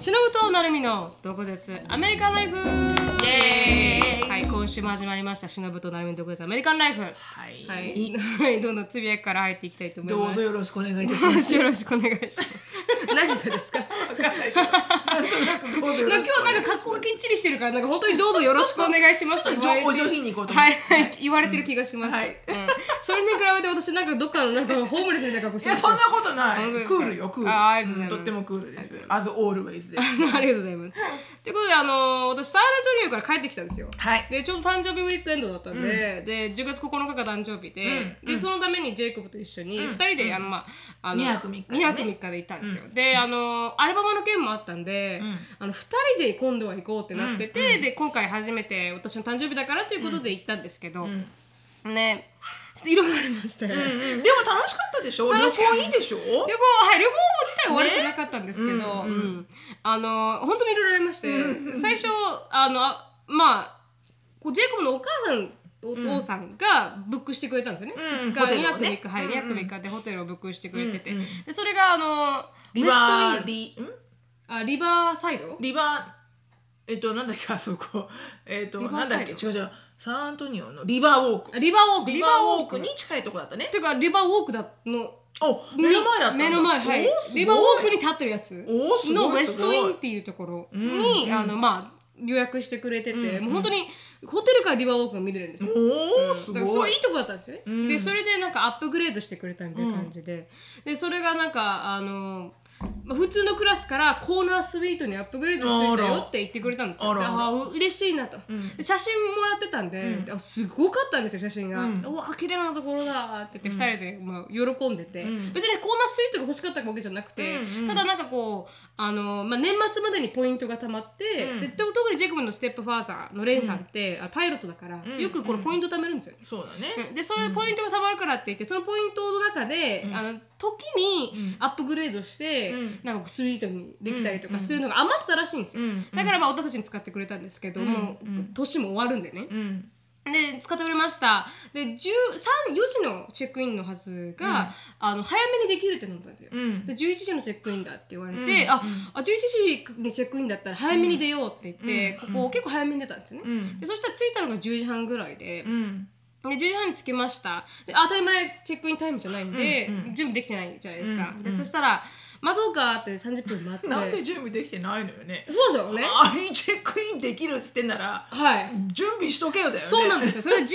しのぶとなるみの独舌。アメリカンライフ。はい今週も始まりました。しのぶとなるみの独舌。アメリカンライフ。はい、はい、はい、どんどんつぶやきから入っていきたいと思いどうますぞよろしくお願いいたします。よろしくお願いします。何がですか？わかんない。けどなんとなくどうぞ今日なんか格好がきっちりしてるからなんか本当にどうぞよろしくお願いしますっお上品に行こうとはい。はい。言われてる気がします、はい。うんそれに比べて私なんかどっかのなんかホームレスみたいな格好していやそんなことない。クールよクール。あありがとうございます。とってもクールです、as always です。ありがとうございます。ということで、あの私、サンアントニオから帰ってきたんですよ。はい。で、ちょうど誕生日ウィークエンドだったんで、で、10月9日が誕生日で、で、そのためにジェイコブと一緒に、2人で、あの、まあ、あの2泊3日で2ね泊3日で行ったんですよ。で、あのアルバムの件もあったんで、あの、2人で今度は行こうってなってて、で、今回初めて私の誕生日だからということで行ったんですけど、ね、ちょっといろいろありまして。うんうん。でも楽しかったでしょ？旅行いいでしょ？旅行はい旅行自体は悪くなかったんですけど、うんあの本当にいろいろありまして、最初あのあまあこうジェイコブのお母さんお父さんがブックしてくれたんですよね、うん2日2泊ホテルをね。3日、はい、うん。うん2泊3日でホテルをブックしてくれてて、うんうんでそれがあのリバーリんあリバーサイド？リバーえっとなんだっけあそこ。えっとなんだっけ？違う違うサンアントニオのリバーウォーク。あリバーウォークリバーウォークに近いとこだったね。っていうかリバーウォークだのお目の前だった目の前はい。リバーウォークに立ってるやつ。のウェストインっていうところうんに、うん。あのまあ予約してくれてて、うんもう本当にホテルからリバーウォークが見れるんですよ。おおすごい。すごいいいとこだったんですよね、うん。でそれでなんかアップグレードしてくれたみたいな感じで、でそれがなんかあのまあ普通のクラスからコーナースイートにアップグレードしていたよって言ってくれたんですよ。あらあ嬉しいなと、ん。で写真もらってたんで、あすごかったんですよ写真が。うん。おわ綺麗なところだって言って2人で、まあ、喜んでて、うん。別にコーナースイートが欲しかったわけじゃなくて、うんうん。ただなんかこうあの、まあ、年末までにポイントがたまって、うん。で特にジェイコブのステップファーザーのレンさんって、あパイロットだから、んよくこのポイント貯めるんですよね。そうだね。でそれポイントがたまるからって言ってそのポイントの中で、あの時にアップグレードして、うんなんかスイートにできたりとかするのが余ってたらしいんですよ、うん。だからまあ私たちに使ってくれたんですけど、もう年も終わるんでね、うん。で使ってくれました。で13 4時のチェックインのはずが、あの早めにできるってなったんですよ、うん。で11時のチェックインだって言われて、うん。ああ11時にチェックインだったら早めに出ようって言って、ここ結構早めに出たんですよね、うん。でそしたら着いたのが10時半ぐらいで、うん。で10時半に着きました。で当たり前チェックインタイムじゃないんで、うん。うん。準備できてないじゃないですか、うん。でそしたら待とうかって30分待って。なんで準備できてないのよね。そうですよね。あれにチェックインできるっつってんならはい。準備しとけよだよね。そうなんですよ。それで11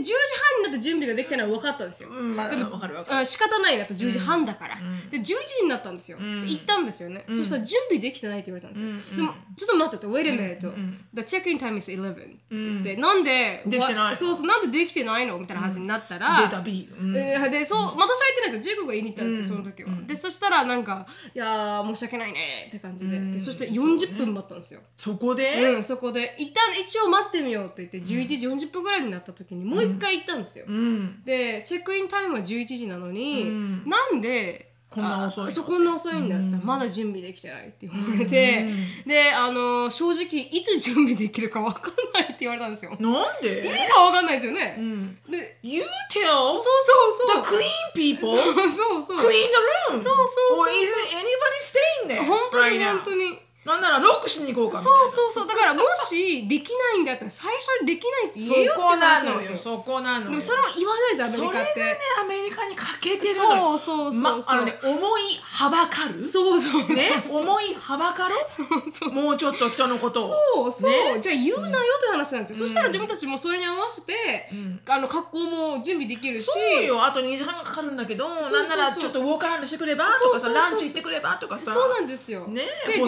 10時半になって準備ができてないのは分かったんですよ、うんまあわかるわかる。あ仕方ないなと10時半だから、んで11時になったんですよ、ん。で行ったんですよね、そしたら準備できてないって言われたんですよ、うんでもちょっと待ってと wait a minute、ん the check-in time is 11って言って、うなんでできてないそうそうなんでできてないの？みたいな話になったら、出たビー。ルうん。えーでそう、私は言ってないですよ。ジェイコブが言いに行ったんですよ、その時は、でそしたらなんか「いやー申し訳ないね」って感じで,、でそして40分待ったんですよ。そこで？うん、そこで。一旦一応待ってみようって言って11時40分ぐらいになった時にもう一回行ったんですよ、うん。でチェックインタイムは11時なのに、うん。なんでこんな遅いそうこんな遅いんだった。ら、まだ準備できてないって言われて、であの正直いつ準備できるか分かんないって言われたんですよ。なん意で味が分かんないですよね、うん。で You tell そうそう the そう。clean people? そうそうそう。Clean the room? そうそうそう。Or is anybody staying there 本当に right? 本当になんならロックしに行こうかそうそうそう。だからもしできないんだったら最初にできないって言えよってそこな話なんのよ。ですよ。そこなのよ。でもそれを言わないですアメリカってそれがねアメリカに欠けてるのよ。そうそうそうそう、まあのね思いはばかる。そうそうそうね？思いはばかろ？そうそうもうちょっと人のことを。そうそう、ね？じゃあ言うなよという話なんですよ、そしたら自分たちもそれに合わせて、あの格好も準備できるし。そうよ。あと2時間かかるんだけどそうそうなんならちょっとウォークアラウンドしてくればとかさそうそうそうランチ行ってくればとかさ。そうなんですよ。ね？で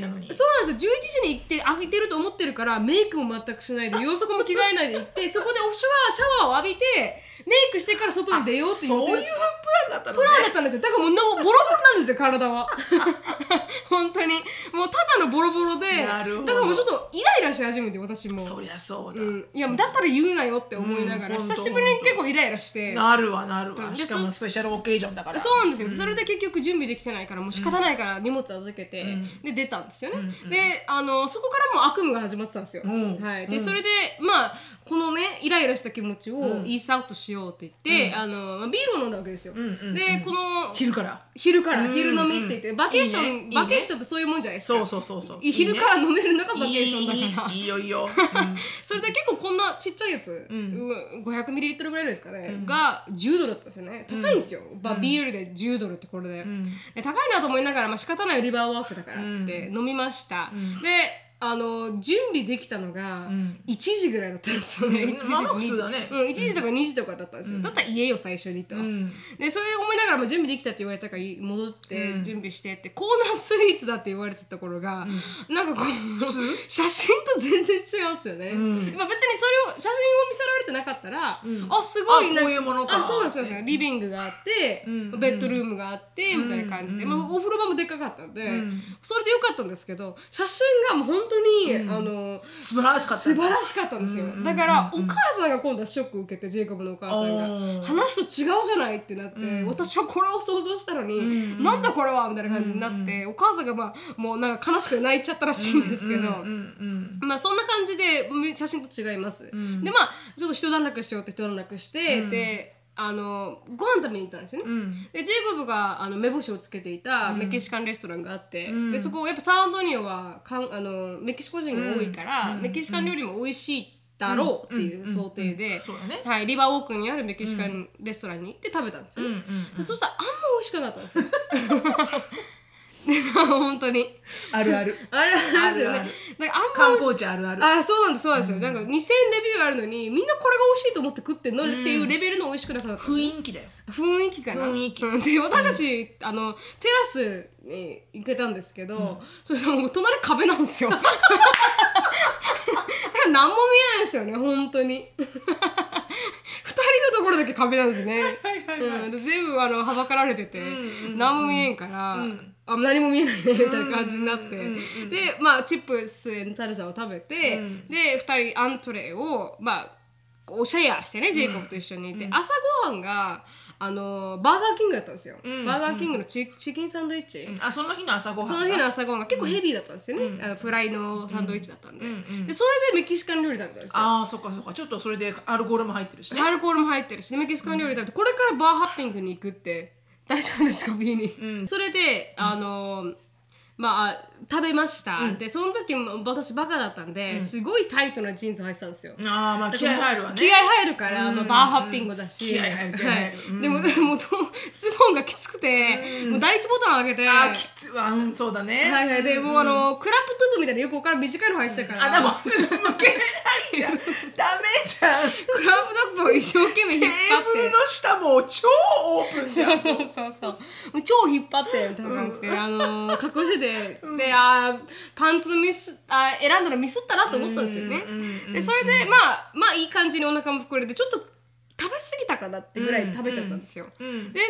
なのに。そうなんですよ。11時に行って開いてると思ってるからメイクも全くしないで洋服も着替えないで行ってそこでおシャワーシャワーを浴びてメイクしてから外に出ようって言ってそういうプランだったのプねランだったんですよ。だからもうなボロボロなんですよ体は。本当に。もうただのボロボロでだからもうちょっとイライラし始めて私も。そりゃそうだ、うん、いやだったら言うなよって思いながら、うん久しぶりに結構イライラして。なるわなるわ。しかもそスペシャルオケージョンだから。そうなんですよ、それで結局準備できてないからもう仕方ないから荷物預けて、で出たんですよね、であのそこからもう悪夢が始まってたんですよ、うん。はい、で、うん。それでまあこのねイライラした気持ちをイースアウトしよようって言って、あのまあビールを飲んだわけですよ、んうんうん。でこの昼から。昼からうん昼飲みって言って、バケーションいいね。いいねバケーションってそういうもんじゃないですか。そうそうそうそう。昼から飲めるのがバケーションだから。いいいいいいよ。いいよ、それで結構こんなちっちゃいやつ、ん。500ml ぐらいですかね、が10ドルだったんですよね。高いんですよ、まあ、ビールで10ドルってこれで,、で高いなと思いながら、まあ仕方ないリバーワークだからっつって飲みました、であの準備できたのが1時ぐらいだったんですよ。ね、1時まあまあ普通だね。うん、1時とか2時とかだったんですよ、だったら言えよ最初にと、ん。でそれ思いながらも準備できたって言われたから戻って準備してって、コーナースイーツだって言われてたところが、なんかこう写真と全然違うんですよね、まあ、別にそれを写真を見せられてなかったら、あすごいあこういうものか。あそうですそうですリビングがあって、ベッドルームがあって、みたいな感じで、まあ、お風呂場もでっかかったんで、それでよかったんですけど写真がもう本当に、あの素晴らしかった。素晴らしかったんですよ、だから、お母さんが今度はショックを受けてジェイコブのお母さんおがー。話と違うじゃないってなって、私はこれを想像したのに、なんだこれはみたいな感じになって、お母さんがまあもうなんか悲しくて泣いちゃったらしいんですけど、うんうんまあそんな感じでみ写真と違います、でまあちょっと一段落しようって一段落して、であのご飯食べに行ったんですよね、うん。でジェイコブがあの目星をつけていたメキシカンレストランがあって、でそこやっぱサンアントニオはかんあのメキシコ人が多いから、メキシカン料理も美味しいだろうっていう想定で、はい、リバーウォークにあるメキシカンレストランに行って食べたんですよね、うん。うん。でそしたらあんま美味しくなかったんですよ 本当に。あるある。あれなんですよね。あるあんま観光地あるある。あそうなんですそうなんですよ、なんか2000レビューあるのにみんなこれが美味しいと思って食ってんの、っていうレベルの美味しくなさだった雰囲気だよ。雰囲気かな。雰囲気。う んで私たち、あのテラスに行けたんですけど、そしたらもう隣壁なんですよだから何も見えないんですよね本当に。二人のところだけ壁なんですね。うんで全部あのはばかられてて、何も見えんから、あ何も見えないねみたいな感じになって、でまあチップスエンサルサを食べて、で2人アントレをまあおシェアしてねジェイコブと一緒にいて、朝ごはんがあのバーガーキングだったんですよ、バーガーキングのチチキンサンドイッチ、あその日の朝ごはんその日の朝ごはんが結構ヘビーだったんですよね、あのフライのサンドイッチだったんで,、でそれでメキシカン料理食べたんですよ。ああそっかそっか。ちょっとそれでアルコールも入ってるしね。アルコールも入ってるし。メキシカン料理食べてこれからバーハッピングに行くって。大丈夫ですか B に、それであのまあ食べました、でその時も私バカだったんで、すごいタイトなジーンズ履いてたんですよ。ああまあ気合入るわね。気合入るから、まあ、 bar hopping だし、気合入る気合入る。はい。でもでもとズボンがきつくて、もう第一ボタンを上げて。あーきつわうんそうだね。はいはい。でもうあの crop tube みたいなよくわからん短いの履いてたから。あでも 向けれないじゃん。ダメじゃん。 crop tube を一生懸命引っ張って。テーブルの下も超オープンじゃん。そうそうそうそう。もう超引っ張ってみたいな感じで、あのー隠してて、であーパンツミスあー選んだのミスったなと思ったんですよね、でそれでまあまあいい感じにお腹も膨れてちょっと食べ過ぎたかなってぐらい食べちゃったんですよ、でそれで、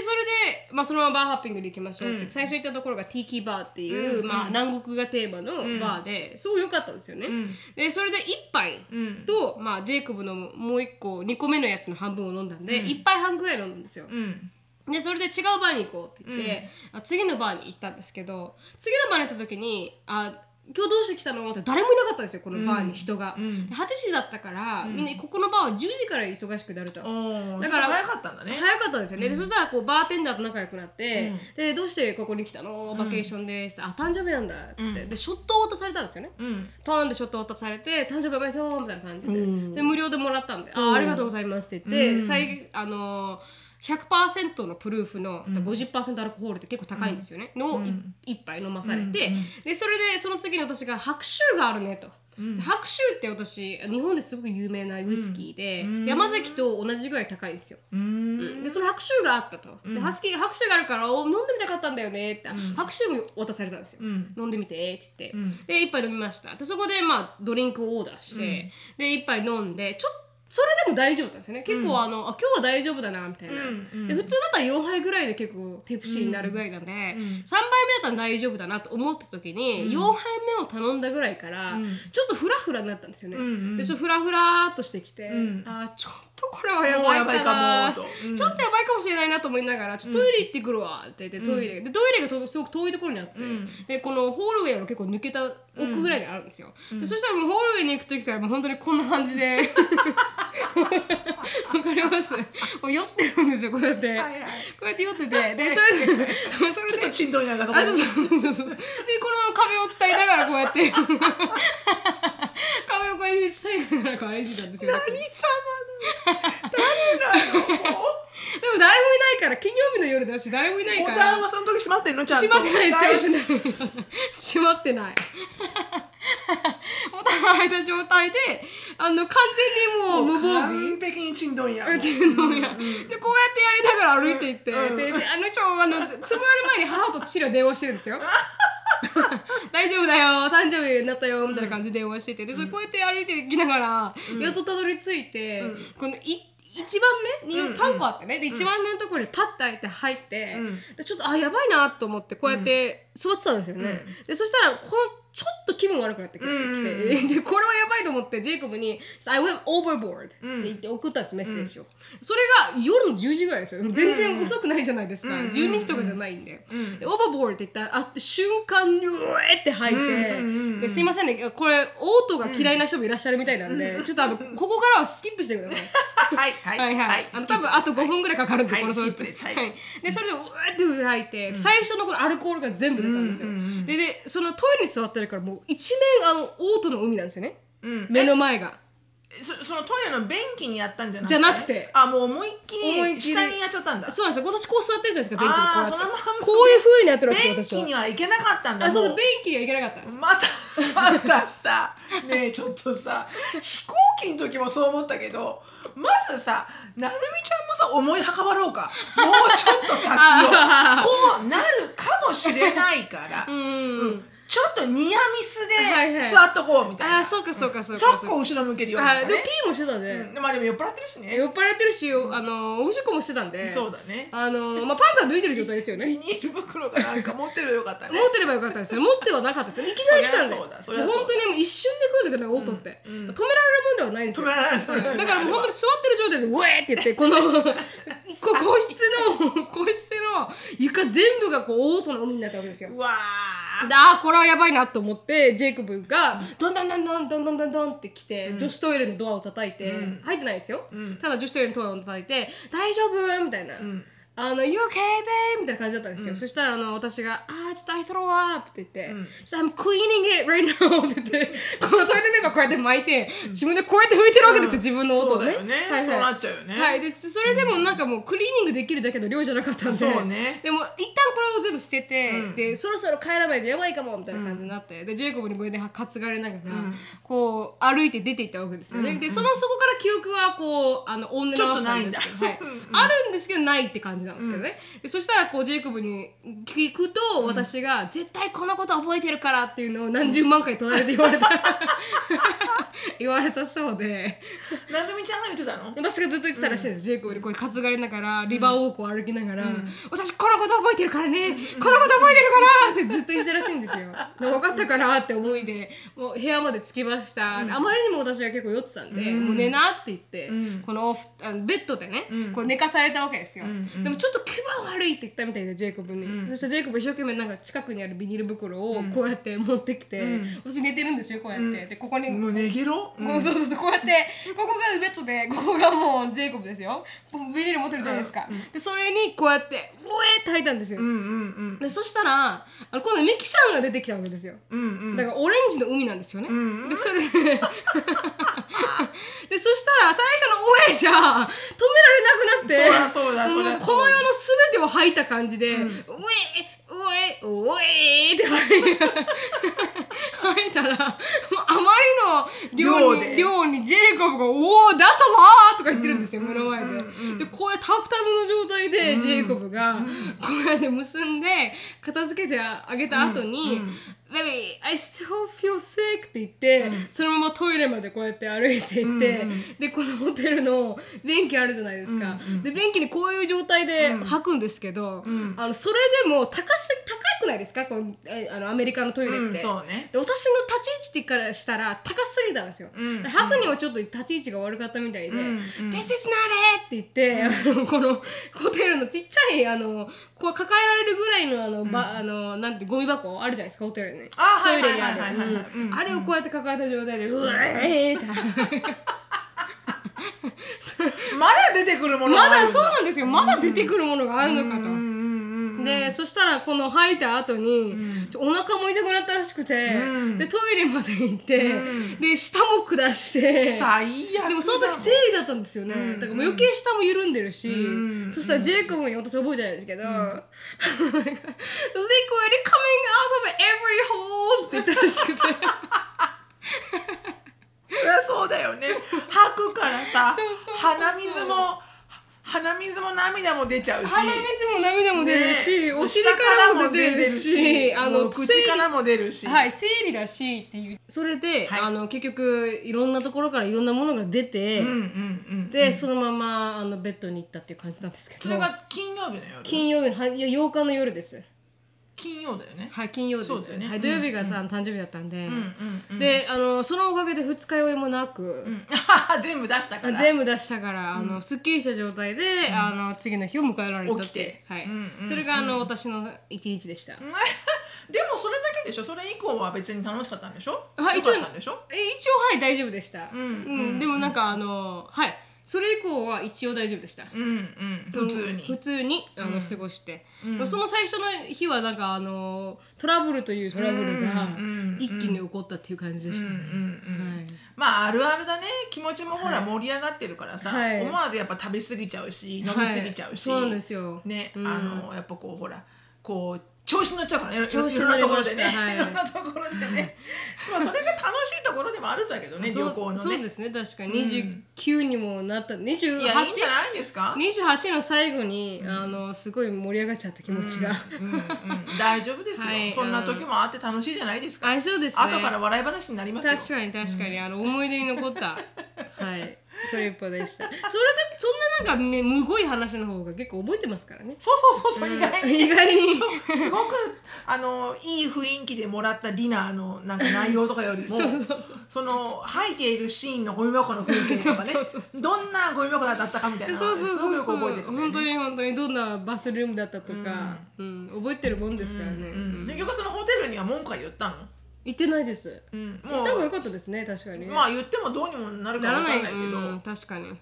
まあ、そのままバーハッピングに行きましょうって、最初行ったところがティーキーバーっていう、まあ、南国がテーマのバーですごい良かったんですよね、でそれで1杯と、まあ、ジェイコブのもう1個2個目のやつの半分を飲んだんで、1杯半ぐらい飲んだんですよ、うんでそれで違うバーに行こうって言って、あ次のバーに行ったんですけど次のバーに行った時にあ今日どうして来たのって誰もいなかったんですよこのバーに人が、で8時だったから、みんなここのバーは10時から忙しくなると。だから早かったんだね。早かったですよね、でそしたらこうバーテンダーと仲良くなって、でどうしてここに来たの？バケーションです、あ誕生日なんだって、でショットを渡されたんですよね、うん。パーンでショットを渡されて誕生日おめでとうみたいな感じで,、で無料でもらったんで、あありがとうございますって言って、最あのー100%のプルーフの、50%アルコールって結構高いんですよね、の一杯飲まされて、でそれでその次に私が白州があるねと。で白州って私日本ですごく有名なウイスキーで、山崎と同じぐらい高いんですよ、うん。でその白州があったと、でハスキーが白州があるからお飲んでみたかったんだよねって、白州も渡されたんですよ、ん。飲んでみてって言って、で一杯飲みました。でそこでまあドリンクをオーダーして、で一杯飲んでちょっとそれでも大丈夫だったんですよね。結構あの、あ今日は大丈夫だなみたいな、で普通だったら4杯ぐらいで結構テプシーになるぐらいなんで、3杯目だったら大丈夫だなと思った時に、4杯目を頼んだぐらいから、ちょっとフラフラになったんですよね、でちょっとフラフラっとしてきて、あちょっとこれはやばいかなもちょっとやばいかもしれないなと思いながらちょっとトイレ行ってくるわって言ってトイレ、でトイレがとすごく遠いところにあって、でこのホールウェイが結構抜けた奥ぐらいにあるんですよ、でそしたらもうホールウェイに行く時からもう本当にこんな感じでわかります。もう酔ってるんですよこうやって、はいはい。こうやって酔ってて。でそれでそれで。ちょっとちんどんやがそこあそうそうそうそう。でこの壁を伝えながらこうやって。壁をこうやって伝えながらこう歩いてたんですよ。何様だ誰なのでも誰もいないから金曜日の夜だし誰もいないボから。タンはその時閉まってんの？ちゃんと。閉まってない大です丈よ閉まってない ボタンが開いた状態であの完全にもう無防備。完璧にちんど んや。うちの親でこうやってやりながら歩いていって、うん。でであの人あのつぶやる前に母と父が電話してるんですよ。大丈夫だよ誕生日になったよみたいな感じで電話してて。でそれこうやって歩いていきながら、やっとたどり着いて、このい1番目にうんうん。3個あってね、で1番目のところにパッと開いて入って、うん。でちょっとあやばいなと思ってこうやって座ってたんですよね、でそしたらこのちょっと気分悪くなってきて、うんうん でこれはやばいと思ってジェイコブに「I went overboard」って言って送ったんですメッセージを、それが夜の10時ぐらいですよ。全然遅くないじゃないですか、うんうん12時とかじゃないんで,、ん。でオーバーボールって言ったらあ瞬間にうえって吐いて、うんうんうんですいませんね。これオートが嫌いな人もいらっしゃるみたいなんで、ちょっとあのここからはスキップしてください。はいはい。はいはい、あの多分あと5分ぐらいかかるんで、はい。このスキップ。です。はい。でそれでうわーって吐いて、最初のこのアルコールが全部出たんですよ、うんうんうん。ででそのトイレに座ってるからもう一面あのオートの海なんですよね。うん。目の前が。そそのトイレの便器にやったんじゃなくて？じゃなくて。あもう思いっきりり。下にやっちゃったんだ。そうなんですよ。私こう座ってるじゃないですか便器にこうそのまんま。こういう風になってるわけ便器には行けなかったんだあそう便器には行けなかった。またまたさねえちょっとさ飛行機の時もそう思ったけどまずさなるみちゃんもさ思いはかばろうか。もうちょっと先を。あこうなるかもしれないから、うん、ちょっとニアミスはいはい。で座っとこうみたいな、あーそうかそうかそうかそっこ後ろ向けるようにはいでもねピーもしてたんで、うん。まあでも酔っ払ってるしね。酔っ払ってるしあのおしっこもしてたんで。そうだね。あの、まあ、パンツは脱いでる状態ですよね。ビニール袋がなんか持ってるよかったね。持ってればよかったんですけど持ってはなかったですよ いきなり来たんで。本当にもう一瞬で来るんですよねオートって、うん。うん止められるもんではないんですよ。だからもう本当に座ってる状態で「ウェー!」って言ってこの こ個室の個室の床全部がこうオートの海になったわけですよ。うわあーこれはやばいなと思ってジェイコブがどんどんどんどんどんどんどんどんって来て、女子トイレのドアを叩いて、うん。入ってないですよ、うん。ただ女子トイレのドアを叩いて「大丈夫?」みたいな。うんあの、You okay, babe? みたいな感じだったんですよ。そしたら、あの、私が、あー、ちょっと I throw up って言って、うん。そしたら、I'm cleaning it right now って言って、このトイレペーパーこうやって巻いて、自分でこうやって拭いてるわけですよ、自分の音。そうだよね。はいはい。そうなっちゃうよね。はい。で、それでもなんかもう、クリーニングできるだけの量じゃなかったんで、そうね。でも、一旦これを全部捨てて、うん。で、そろそろ帰らないとやばいかも、みたいな感じになって、で、ジェイコブにこれで担がれながら、ん。こう、歩いて出ていったわけですよね。で、その、そこから記憶は、こう、あの、女のちょっとないんだ。ですけど、はい。あるんですけどないって感じなんですけどね、でそしたらこうジェイコブに聞くと私が「絶対このこと覚えてるから」っていうのを何十万回隣で言われた。言われたそうで。なるみちゃんが言ってたの？私がずっと言ってたらしいんです、ジェイコブにこう担がれながらリバーウォークを歩きながら「私このこと覚えてるからね、このこと覚えてるから!」ってずっと言ってたらしいんですよ。で分かったからって思いでもう部屋まで着きました、あまりにも私が結構酔ってたんで、もう寝なって言って、うん。このあのベッドでね、うん。こう寝かされたわけですよ、でもちょっと気分悪いって言ったみたいでジェイコブに、うん。そしたらジェイコブ一生懸命なんか近くにあるビニール袋をこうやって持ってきて、うん。私寝てるんですよこうやって、でここに。もう寝ゲロ、う？そうそうそうこうやって。ここがベッドでここがもうジェイコブですよ。ビニール持ってるじゃないですか、でそれにこうやってうえーって吐いたんですよ、うんうんでそしたらあの今度ミキシャンが出てきたわけですよ。うんうん。うんだからオレンジの海なんですよね、んでそれで。でそしたら最初の「おえ」じゃ止められなくなって。そりゃそうだもそりゃそうだ。この世の全てを吐いた感じで「うえうえうえ」って吐い吐いたらもうあまりの量に量で量にジェイコブが「おお that's a lot!」とか言ってるんですよ、目の前で。でこういうタプタプの状態でジェイコブがこうやって結んで片付けてあげた後に「Baby, I still feel sick」って言って、そのままトイレまでこうやって歩いていって、でこのホテルの便器あるじゃないですか、で便器にこういう状態で吐くんですけど、あのそれでも高す高くないですか？このえあのアメリカのトイレって。うんそうね。で私の立ち位置からしたら高すぎたんですよ。んで吐くにはちょっと立ち位置が悪かったみたいで「んうん This is not it!」って言って、あのこの ホテルのちっちゃいあのこう抱えられるぐらいのあの、ばあのなんてゴミ箱あるじゃないですか？ホテルに。あトイレにある。うん。あれをこうやって抱えた状態で「うわーって。まだ出てくるものがまだそうなんですよ。まだ出てくるものがあるのかと。でそしたらこの吐いた後に、お腹も痛くなったらしくて、うん。でトイレまで行って、うん。で舌も下してでもその時生理だったんですよね、うん。だからもう余計舌も緩んでるし、うん。そしたらジェイコブに私覚えてないですけど「liquid coming out of every hole」って言ったらしくて。そうだよね。吐くからさ鼻水も鼻水も涙も出ちゃうし。鼻水も涙も出るし、ね。お尻からも出るしあの口からも出るし。はい、生理だしっていう。それで、はい。あの結局いろんなところからいろんなものが出て、うんうんうんで、そのままあのベッドに行ったっていう感じなんですけど。それが金曜日の夜？金曜日はいや8日の夜です金曜だよね。はい金曜です。そうだよね。はい、土曜日が、誕生日だったんで、うんうんうん。であのそのおかげで二日酔いもなく、うん。全部出したから。全部出したから、あのすっきりした状態で、あの次の日を迎えられたって。起きて。はい。うんうんそれがあの、私の一日でした、でもそれだけでしょ？それ以降は別に楽しかったんでしょ？はいよかったんでしょ？え一応はい大丈夫でした、うん。うんでもなんかあのはいそれ以降は一応大丈夫でした、うんうん。普通に。普通にあの、過ごして、うん。その最初の日はなんかあのトラブルというトラブルがうん一気に起こったっていう感じでした、うんうんうんはい。まああるあるだね。気持ちもほら盛り上がってるからさ、はい。思わずやっぱ食べ過ぎちゃうし飲み過ぎちゃうし、はい。そうなんですよ。ね、うん。あのやっぱこうほらこう調子乗っちゃうからね。調子乗りました。いろんなところでね、はい。いろんなところでね。まあそれが楽しいところでもあるんだけどね旅行のね。そうですね確かに。29にもなった、28いやいいんじゃないですか？28の最後に、あのすごい盛り上がっちゃった気持ちが、うんうん、大丈夫ですよ、はい。そんな時もあって楽しいじゃないですか、あそうですね。後から笑い話になりますよ。確かに確かに、あの思い出に残った。はいトリップでした。それだけそんななんかねむごい話の方が結構覚えてますからね。そうそうそうそう、意外に。意外に。そうすごくあのいい雰囲気でもらったディナーのなんか内容とかよりもそうそうそう。その入っているシーンのゴミ箱の風景とかねそうそうそうどんなゴミ箱だったかみたいなのそうそうそうそう覚えてね。本当に本当にどんなバスルームだったとか、うん。覚えてるもんですからね、うん。うん。結局そのホテルには文句は言ったの、行ってないです。うん、行った方が良かったですね確かに。ねまあ言ってもどうにもなるかならかんないけど、うん、確かに、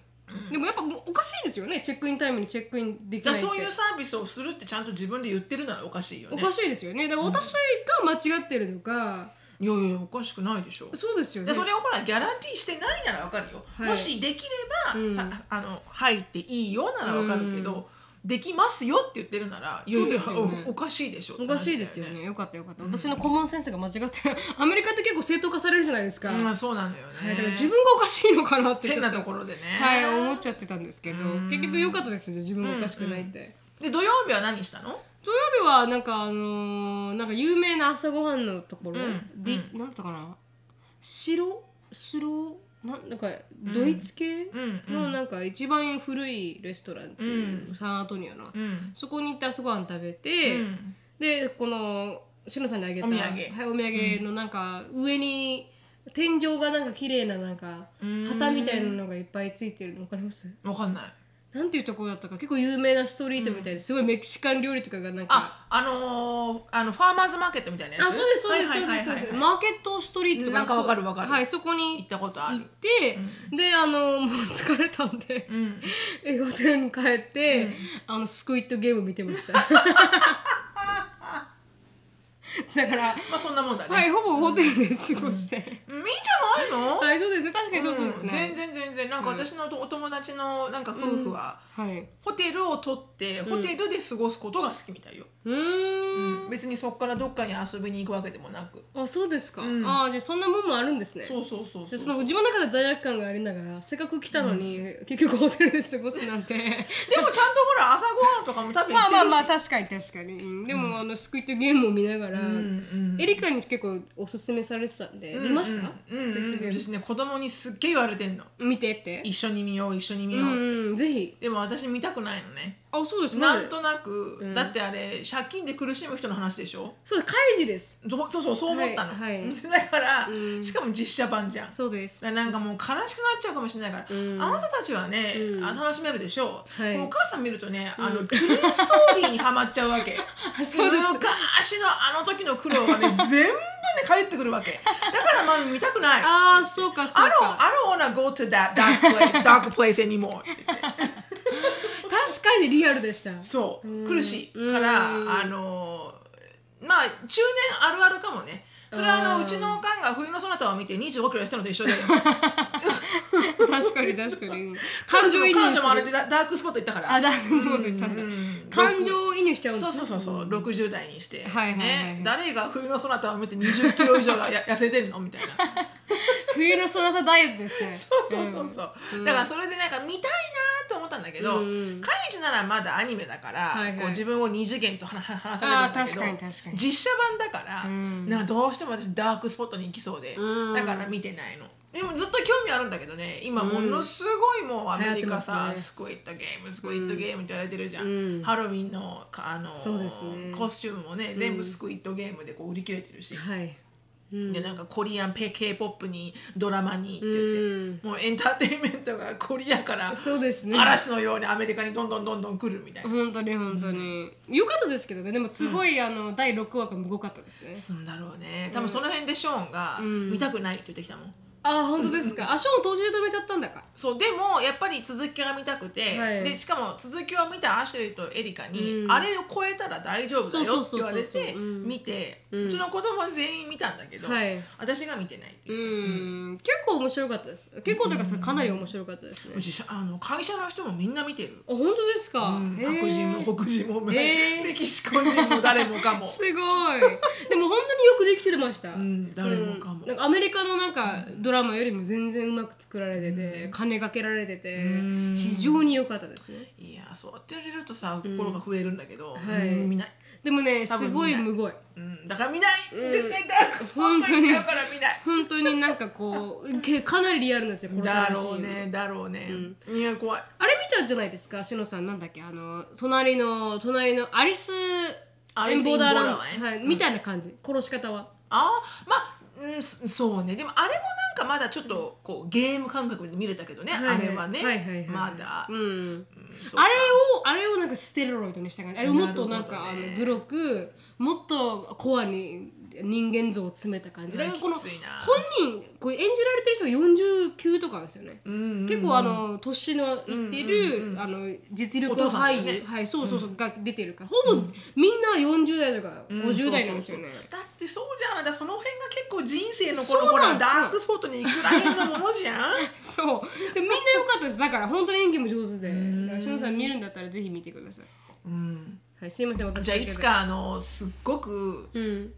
でもやっぱおかしいですよね。チェックインタイムにチェックインできないって。そういうサービスをするってちゃんと自分で言ってるならおかしいよね。おかしいですよね。だから私が間違ってるのか、いやいやおかしくないでしょ。そうですよね。でそれをほらギャランティーしてないならわかるよ、はい。もしできれば、うん。さあの入っていいよならわかるけど、できますよって言ってるならいやいやそうですよね。おおかしいでしょおかしいですよね。よかったよかった、私のコモンセンスが間違って アメリカって結構正当化されるじゃないですか、まあそうなのよね、はい、だから自分がおかしいのかなってちょ変なっとところでね。はい思っちゃってたんですけどうん。結局良かったです自分がおかしくないって、で土曜日は何したの？土曜日はなんかあのーなんか有名な朝ごはんのところ、うん。でなんだったかな？白？白？なんなんかドイツ系のなんか一番古いレストランっていう、サンアントニオの、うん。そこに行って朝ごはん食べて、うん。でこのしのさんにあげたお土産。はい、お土産のなんか上に天井がなんか綺麗ななんかうん。旗みたいなのがいっぱいついてるの分かります？わかんないなんていうところだったか結構有名なストリートみたいですごいメキシカン料理とかがなんか。ああのー、あのファーマーズマーケットみたいなやつ？あそうですそうですはいそうですマーケットストリートとかなんかわかるわかる。はいそこ行にったことある。行って、であのもう疲れたんで、うん。えホテルに帰って、あのスクイットゲーム見てました だからまあそんなもんだね、はいほぼホテルで過ごして、いいんじゃないの、はいそうですね。確かにそうですね、全然全然。なんか私のお友達のなんか夫婦は、はい。ホテルを取ってホテルで過ごすことが好きみたいよ、うーん。別にそこからどっかに遊びに行くわけでもなく。あそうですか、うん。ああじゃあそんなもんもあるんですね。そうそうそうそう。でその自分の中で罪悪感がありながらせっかく来たのに、結局ホテルで過ごすなんて。でもちゃんとほら朝ごはんとかも食べてるし。まあまあまあ確かに確かに、うん。でも、あのスクイットゲームを見ながら、エリカに結構おすすめされてたんで、見ました、私ね子供にすっげえ言われてんの。見てって。一緒に見よう一緒に見うよう、んうんぜひ。でも私見たくないのねあそうですでなんとなく、うん。だってあれ借金で苦しむ人の話でしょ？そうです。カイジです。どそうそうそう思ったの、はいはい。だから、うん。しかも実写版じゃん。そうです。なんかもう悲しくなっちゃうかもしれないから、うん。あなたたちはね、うん。あ楽しめるでしょ？う、はい。お母さん見るとねあの、トゥルーストーリーにはまっちゃうわけ。そうです。昔のあの時の苦労がね 全部ねで帰ってくるわけ。だからマミ見たくない。ああそうかそう I don't, か I don't wanna go to that dark place, dark place anymore って言って確かにリアルでした。そう。苦しいからあのまあ中年あるあるかもねそれはあのうちのおかんが冬のそなたを見て25キロ痩せたのと一緒で。確かに確かに。感情移入彼女もあれでダダークスポット行ったから。あだそういうこと言ったんだ。感情移入しちゃうんですそうねそうそうそう、60代にして、はいね、誰が冬のそなたを見て20キロ以上がや 痩せてんのみたいな。冬のそなたダイエットですね。そうそうそうそう、だからそれでなんか見たいなと思ったんだけど、うん。カイジならまだアニメだから、はいはい。こう自分を二次元と話話されるんだけどあー確かに確かに。実写版だから、ん。なんかどうしても私ダークスポットに行きそうで、うん。だから見てないの。でもずっと興味あるんだけどね。今ものすごいもうアメリカ流行さ、ってますね。スクイットゲームスクイットゲームって言われてるじゃん、うん。ハロウィンのかあのそうですね。コスチュームもね全部スクイットゲームでこう売り切れてるし、はい。うんでなんかコリアン K- K-POP にドラマにって言って、うん。もうエンターテインメントがコリアからそうですね。嵐のようにアメリカにどんどんどんどん来るみたいな。本当に本当に、よかったですけどね。でもすごい、あの第6話がむごかったですね。すんだろうね。多分その辺でショーンがん。見たくないって言ってきたもん、あ本当ですか、あショーン途中で止めちゃったんだか。そうでもやっぱり続きが見たくて、はい。でしかも続きを見たアシュリーとエリカに、うん。あれを超えたら大丈夫だよってそうそう言われそう。そうてうん。見て、ううんちの子供は全員見たんだけど、はい。私が見てないってういう、ん。結構面白かったです。結構というかかなり面白かったですね。うちあの会社の人もみんな見てる。あ本当ですか、うん。へー。白人も黒人も、へー。メキシコ人も誰もかも。すごい。でも本当によくできてました、うん。誰もかも。うん。なんかアメリカのなんかドラマよりも全然うまく作られてて、金かけられてて、ん。非常に良かったですね。いやそうやって言われるとさ心が増えるんだけど、はい。うん見ない、でもねすごいむごい。うん、だから見ない、うん絶対ダークスポット行っちゃうから見ない。本当になんかこうけかなりリアルなんですよだろうねだろうね、いや怖い。あれ見たんじゃないですかしのさん。なんだっけあの隣の隣のアリスエンボーダーラン。はいみたいな感じ。殺し方は。あーまあうん、そそうね。でもあれもなんかまだちょっとこうゲーム感覚で見れたけどね、はいはい。あれはね、はいはいはいまだ、うん。うんそうあれをあれをなんかステロイドにした感じ。あれをもっとなんか、なるほどね。あのグロくもっとコアに人間像を詰めた感じ。だからこのきついな。本人こう演じられてる人が49とかなんですよね、うんうんうん結構あの年のいってる、あの実力お父さんだよ俳優、ね。はいそうそうそう、が出てるから。ほぼみんな40代とかうん50代なんですよね、そうそうそうだってそうじゃん。だその辺が結構人生のそう頃ほらダークスポットに行くらへんのものじゃん。そう。でみんな良かったです。だから本当に演技も上手で。だからしのさん見るんだったらぜひ見てください。うん。はいすいません私じゃあいつかあのすっごくうん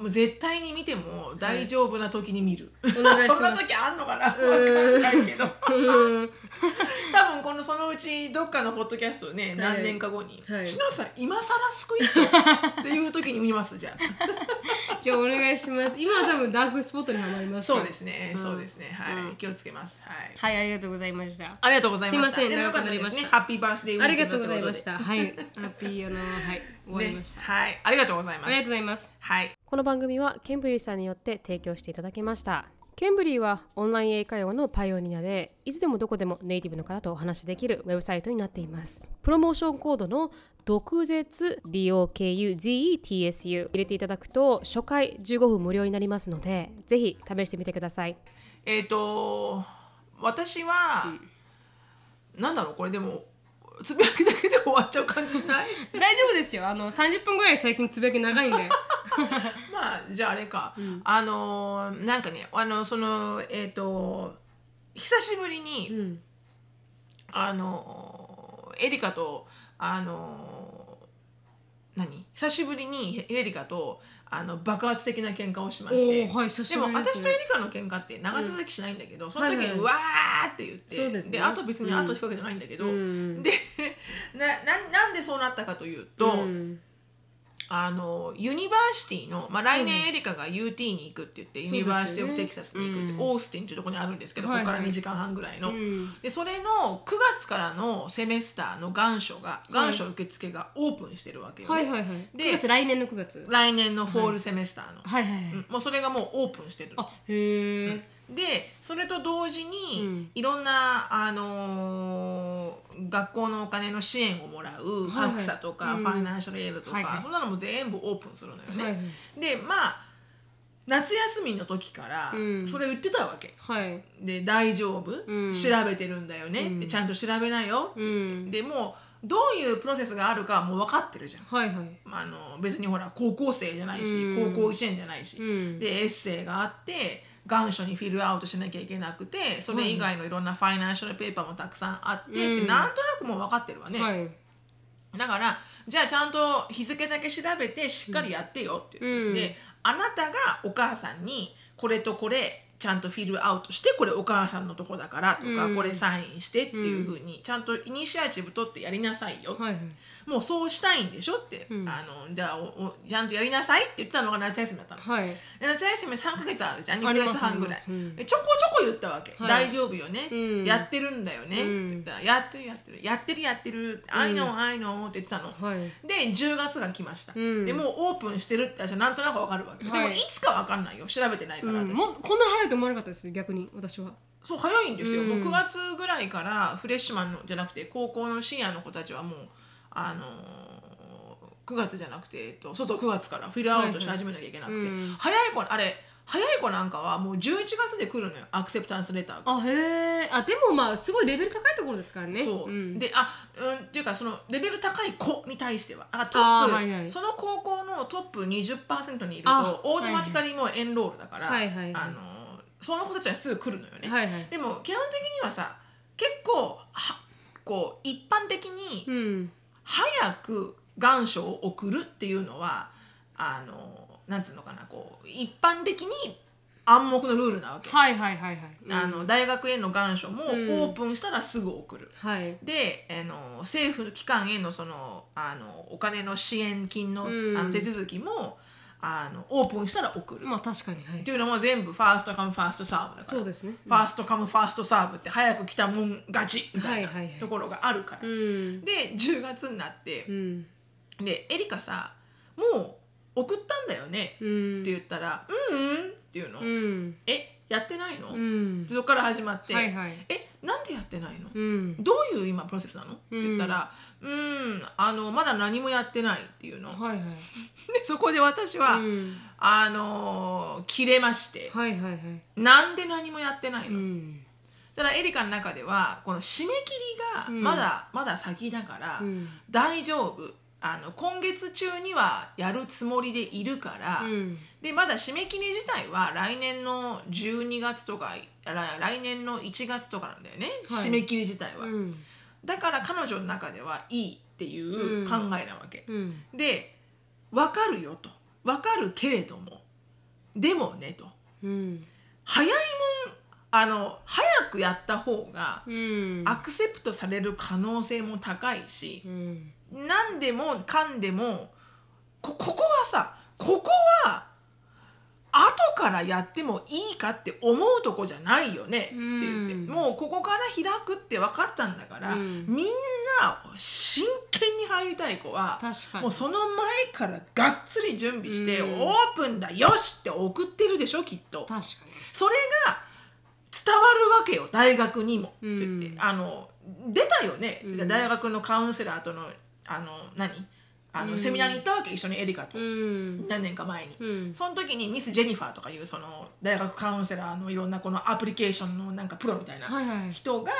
もう絶対に見ても大丈夫な時に見る、お願いそんな時あんのかな？わかんないけど。うん。多分このそのうちどっかのポッドキャストね、何年か後にはい「しのさん今更スクイット」っていう時に見ますじゃあ。じゃあお願いします。今は多分ダークスポットにはまりますそうですね、うん。そうですね。はい、うん。気をつけます。はい。はいありがとうございました。ありがとうございました。すいません長くなりました。ね。ハッピーバースデーありがとうございました。はい。ハッピーあのはい終わりました、ね、はい。ありがとうございます。ありがとうございます。はい。この番組はケンブリーさんによって提供していただきました。ケンブリーはオンライン英会話のパイオニアでいつでもどこでもネイティブの方とお話しできるウェブサイトになっています。プロモーションコードの毒舌 DOKUZETSU 入れていただくと初回15分無料になりますのでぜひ試してみてください。えっ、と私は、なんだろうこれでもつぶやきだけで終わっちゃう感じしない？大丈夫ですよ。あの30分ぐらい最近つぶやき長いんで。まあじゃああれか、あのーなんかねあのそのえっ、と久しぶりに、うん。あのエリカとあの何？久しぶりにエリカとあの爆発的な喧嘩をしまして、はいでも私とエリカの喧嘩って長続きしないんだけど、その時に、はいはいうわーって言ってそうですね。あと別にうん後引くわけじゃないんだけど、うん。でな ななんでそうなったかというと、うんあの university の、まあ、来年エリカが UT に行くって言って、 University of Texas に行くって、うん。オースティンっていうところにあるんですけど、はいはい。ここから2時間半ぐらいの。うん。でそれの9月からの semester の願書が願書受付がオープンしてるわけよね、はいはいはい。で9月来年の9月？来年の fall semester の、はい。はいはい、うん。もうそれがもうオープンしてるの。あへえ、でそれと同時に、うん。いろんな、あのー学校のお金の支援をもらうはいはい。ハクサとか、うん。ファイナンシャルエイドとか、はいはい。そんなのも全部オープンするのよね。はいはい。でまあ夏休みの時からうん。それ言ってたわけ、はい。で大丈夫、うん。調べてるんだよね、うん。でちゃんと調べなよ、うん。でもうどういうプロセスがあるかはもう分かってるじゃん。はいはい。あの別にほら高校生じゃないし、うん。高校1年じゃないし、うん。でエッセイがあって願書にフィルアウトしなきゃいけなくてそれ以外のいろんなファイナンシャルペーパーもたくさんあって、うん。ってなんとなくもう分かってるわね、はい。だからじゃあちゃんと日付だけ調べてしっかりやってよって言って、うん。であなたがお母さんにこれとこれちゃんとフィルアウトしてこれお母さんのとこだからとか、うん。これサインしてっていうふうにちゃんとイニシアチブ取ってやりなさいよ、はいはいもうそうしたいんでしょって、うん。あのじゃあおおちゃんとやりなさいって言ってたのが夏休みだったの。はい。で夏休み3ヶ月あるじゃん。2ヶあります月半ぐらい、うん。でちょこちょこ言ったわけ、はい。大丈夫よね、うん。やってるんだよね、うん。って言ったらやってるやってる。やってるやってる、I know I know って言ってたの、はい。で10月が来ました、うん。でもうオープンしてるって私はなんとなくわかるわけ、はい。でもいつかわかんないよ。調べてないから、うん、私。もうこんなに早いと思わなかったです逆に。私は。そう早いんですよ、うん。もう9月ぐらいからフレッシュマンのじゃなくて高校のシニアの子たちはもうあのー9月じゃなくて、えっと、そうそう9月からフィルアウトし始めなきゃいけなくて、はいはい。うん。早い子あれ早い子なんかはもう11月で来るのよアクセプタンスレターが。あへえあでもまあすごいレベル高いところですからね。そう、ん、であうんっていうかそのレベル高い子に対してはあトップ、はいはい。その高校のトップ20%にいるあとオートマチカリもうエンロールだから、はいはいはい。あのその子たちはすぐ来るのよね、はいはい。でも基本的にはさ結構はこう一般的にうん早く願書を送るっていうのはあのなんつうのかなこう一般的に暗黙のルールなわけ、はいはいはいはい。うんあの大学への願書もオうん。ープンしたらすぐ送る。はい。であの政府機関へのそのあのお金の支援金の,、うん。あの手続きもあのオープンしたら送る、まあ確かにはい。っていうのも全部 first come first serve だから。そうですね。 first come first serve って早く来たもん勝ち。みたいなはいはいはい。ところがあるから、うん。で10月になってう、ん。でエリカさもう送ったんだよね、うん。って言ったら「うんうん」っていうの、うん。えやってないの、うん。そこから始まって「はいはい。えなんでやってないの？うん。どういう今プロセスなの?」って言ったら「うん。あのまだ何もやってない」っていうの、はいはい。でそこで私は、うん。あのー切れまして、はいはいはい。なんで何もやってないの、うん。ただエリカの中ではこの締め切りがうん。まだ、まだ先だから、うん。大丈夫。あの今月中にはやるつもりでいるから、うん。でまだ締め切り自体は来年の12月とか来来年の1月とかなんだよね、はい。締め切り自体は、うんだから彼女の中ではいいっていう考えなわけ、うん。で分かるよと。分かるけれども。でもねと。うん。早いもんあの早くやった方がうん。アクセプトされる可能性も高いしう、ん。何でもかんでもこここはさここは後からやってもいいかって思うとこじゃないよねって言って、うん。もうここから開くって分かったんだから、うん。みんな真剣に入りたい子はもうその前からがっつり準備して、うん。オープンだよしって送ってるでしょきっと。確かそれが伝わるわけよ大学にも。って言って、うん。あの出たよね、うん。大学のカウンセラーとのあの何？あの、うん。セミナーに行ったわけ一緒にエリカと、にうん。何年か前に。うん。その時にミス・ジェニファーとかいうその大学カウンセラーのいろんなこのアプリケーションのなんかプロみたいなはいはい。人が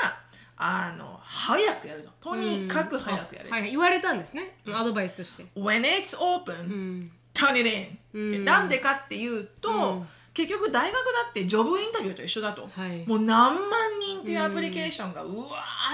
あの早くやるととにかく早くやる、はいはい言われたん。ですねアドバイスとして。When it's open、うん、turn it in、うん。なんでかっていうと、うん結局大学だってジョブインタビューと一緒だと、はい。もう何万人っていうアプリケーションがうわ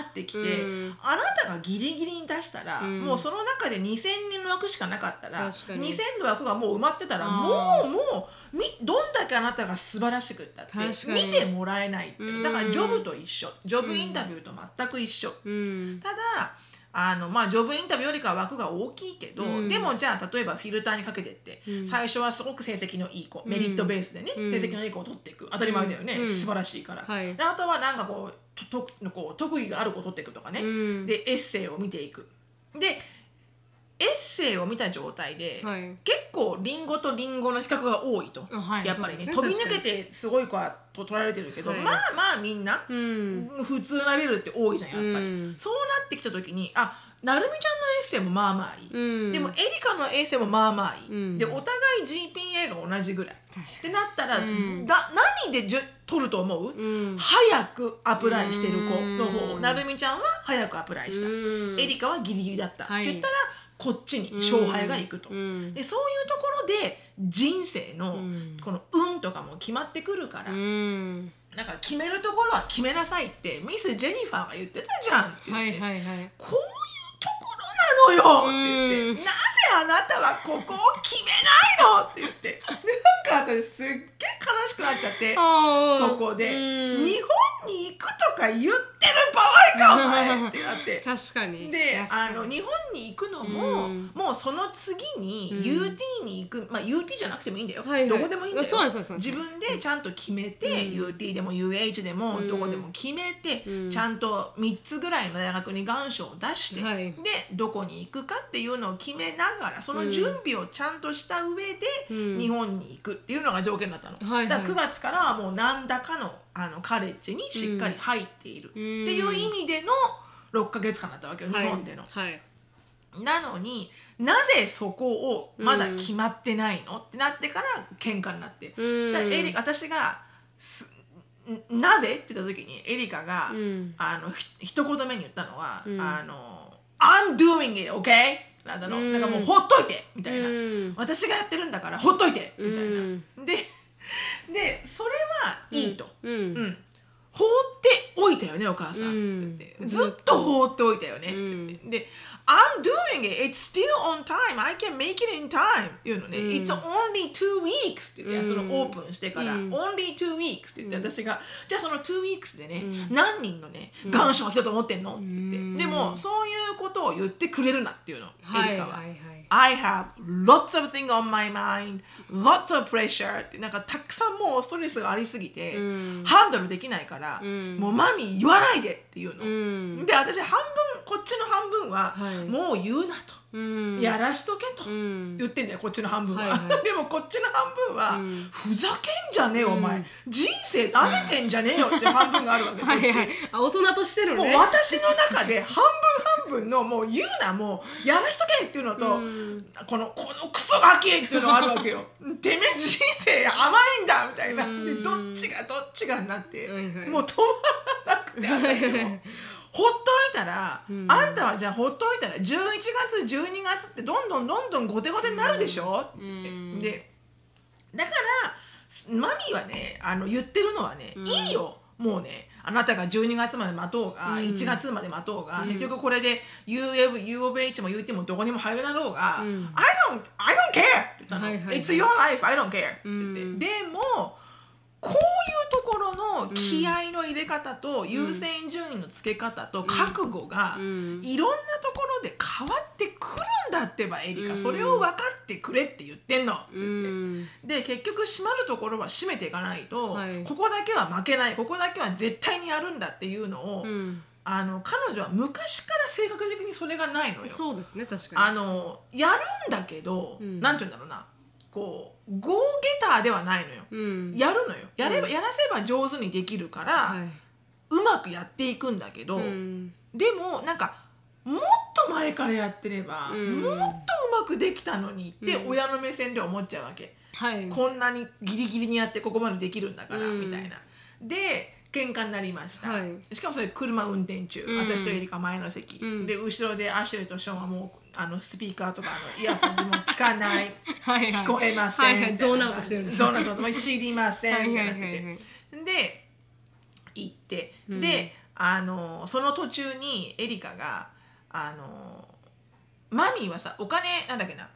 ーってきて、うん。あなたがギリギリに出したら、うん。もうその中で2000人の枠しかなかったら確かに。2000の枠がもう埋まってたらあもーうもうみどんだけあなたが素晴らしくったって見てもらえないってう。んだからジョブと一緒。ジョブインタビューと全く一緒。うん。ただあのまあ、ジョブインタビューよりかは枠が大きいけど、うん。でもじゃあ例えばフィルターにかけてって、うん。最初はすごく成績のいい子、んメリットベースでね、うん。成績のいい子を取っていく。当たり前だよね、うん。素晴らしいから、はい。であとはなんかこうととこう特技がある子を取っていくとかね、うん。でエッセイを見ていく。でエッセイを見た状態で、はい。結構リンゴとリンゴの比較が多いと、あはいやっぱりねね。飛び抜けてすごい子はと取られてるけど、はい。まあまあみんな、うん。普通なビルって多いじゃんやっぱり、うん。そうなってきた時にあなるみちゃんのエッセイもまあまあいい、うん。でもエリカのエッセイもまあまあいい、うん。でお互い GPA が同じぐらい。ってなったら、うん。だ何でじゅ取ると思う、うん。早くアプライしてる子の方、うん。なるみちゃんは早くアプライした、うん。エリカはギリギリだった、はい。って言ったらこっちに勝敗がいくと、うん。でそういうところで人生のうん。この運とかも決まってくるから、うん。だから決めるところは決めなさいってミス・ジェニファーが言ってたじゃんって言って、はいはいはい。こうのよ！って言って、うんなぜあなたはここを決めないの？って言って。でなんか私すっげえ悲しくなっちゃって。そこで、うん日本に行くとか言ってる場合かお前！ってなって。確かに。であの日本に行くのも、うん。もうその次にうん。UT に行く、まあ UT じゃなくてもいいんだよ、はいはい。どこでもいいんだよ。自分でちゃんと決めて、うん。UT でも UH でもうん。どこでも決めて、うん。ちゃんと3つぐらいの大学に願書を出して、はい。でどこに行くかっていうのを決めながらその準備をちゃんとした上でうん。日本に行くっていうのが条件だったの、はいはい。だから9月からはもう何らかのあのカレッジにしっかり入っているっていう意味での6ヶ月間だったわけよ、日本での。はい。なのになぜそこをまだ決まってないの、ってなってから喧嘩になって、うん。そしたらエリ私がすんなぜって言った時にエリカが、うん。あのひ一言目に言ったのは、うん。あの「I'm doing it, okay?」なんだの、うん。なんかもうほっといてみたいな、うん。私がやってるんだからほっといてみたいな、うんででそれはいいと、うん。うん。放っておいたよねお母さん、ずっと放っておいたよね、うん。で「I'm doing it. It's still on time. I can make it in time」っていうのね、うん。It's only two weeks」って言って、うん。そのオープンしてから「うん。Only two weeks」って言って、私が「じゃあその two weeks でね、うん。何人のね願書が来たと思ってんの?」って言って、うん。でもそういうことを言ってくれるなっていうの、はいエリカは。はいはい I have lots of things on my mind, lots of pressure. ってなんかたくさんもうストレスがありすぎて、うん。ハンドルできないから、うん。もうマミー言わないでっていうの。うん。で私半分こっちの半分は、はい。もう言うなと、うんやらしとけとうん。言ってんだよこっちの半分は、はいはい。でもこっちの半分は、うん。ふざけんじゃねえよお前、うん人生なめてんじゃねえよって半分があるわけ はいあ大人としてのもうね私の中で半分半分のもう言うなもうやらしとけっていうのと、うん。このこのクソガキっていうのがあるわけよ。てめえ人生甘いんだみたいな。うん。でどっちがどっちがになって、はいはい。もう止まらなくて私も ほっといたら、うん。あんたはじゃあほっといたら11月12月ってどんどんどんどん後手後手になるでしょ、って言ってうん。でだからマミーはねあの言ってるのはね、うん。いいよ。もうねあなたが12月まで待とうが、うん。1月まで待とうが、うん。結局これで UF U of H も UT もどこにも入るだろうが、うん。I don't I don't care! って言ったの、はいはいはい。It's your life I don't care! って言って、うん。でもこういうの気合の入れ方と優先順位のつけ方と覚悟がうん。いろんなところで変わってくるんだってばエリカ、うんそれを分かってくれって言ってんの。で結局閉まるところは閉めていかないと、はい。ここだけは負けない。ここだけは絶対にやるんだっていうのを、うん。あの彼女は昔から性格的にそれがないのよ。そうですね確かあのやるんだけど、うん。なんて言うんだろうなこうゴーゲターではないのよ。にうん。やるのよ。やれば、うんやらせば上手にできるから、はい。うまくやっていくんだけど、うん。でもなんかもっと前からやってれば、うん。もっとうまくできたのにってうん。親の目線で思っちゃうわけ。はい。こんなにギリギリにやってここまでできるんだから、うん。みたいな。で喧嘩になりました、はい。しかもそれ車運転中、うん。私とエリカ前の席、うん。で後ろでアシュレイとショーンはもうあのスピーカーとかあのイヤホンでも聞かない。はいはい。聞こえません、はいはい。ゾーンアウトしてるんですゾーンアウト。もう知りませんはいみたはいいはいになってて、はい。で行って、うん。であのその途中にエリカがあのマミーはさお金なんだっけな。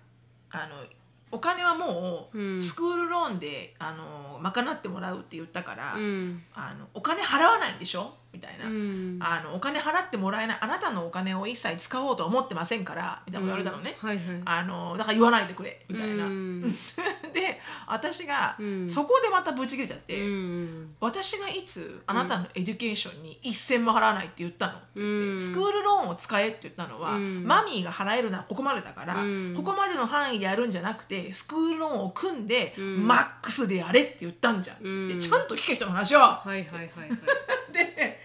あのお金はもううん。スクールローンで、あの賄ってもらうって言ったから、うん。あのお金払わないんでしょ？みたいな、うん。あのお金払ってもらえないあなたのお金を一切使おうと思ってませんからみたいなこと言われたのね、はいはい。あのだから言わないでくれみたいな、うん。で私が、うん。そこでまたブチ切れちゃって、うん。私がいつあなたの education に一銭も払わないって言ったの、うん。 school loan を使えって言ったのは、うん。 mommy が払えるのはここまでだから、うん。ここまでの範囲でやるんじゃなくて school loan を組んで、うん。マックスでやれって言ったんじゃん、うん。でちゃんと聞け人の話を、はいはいはいはい。でで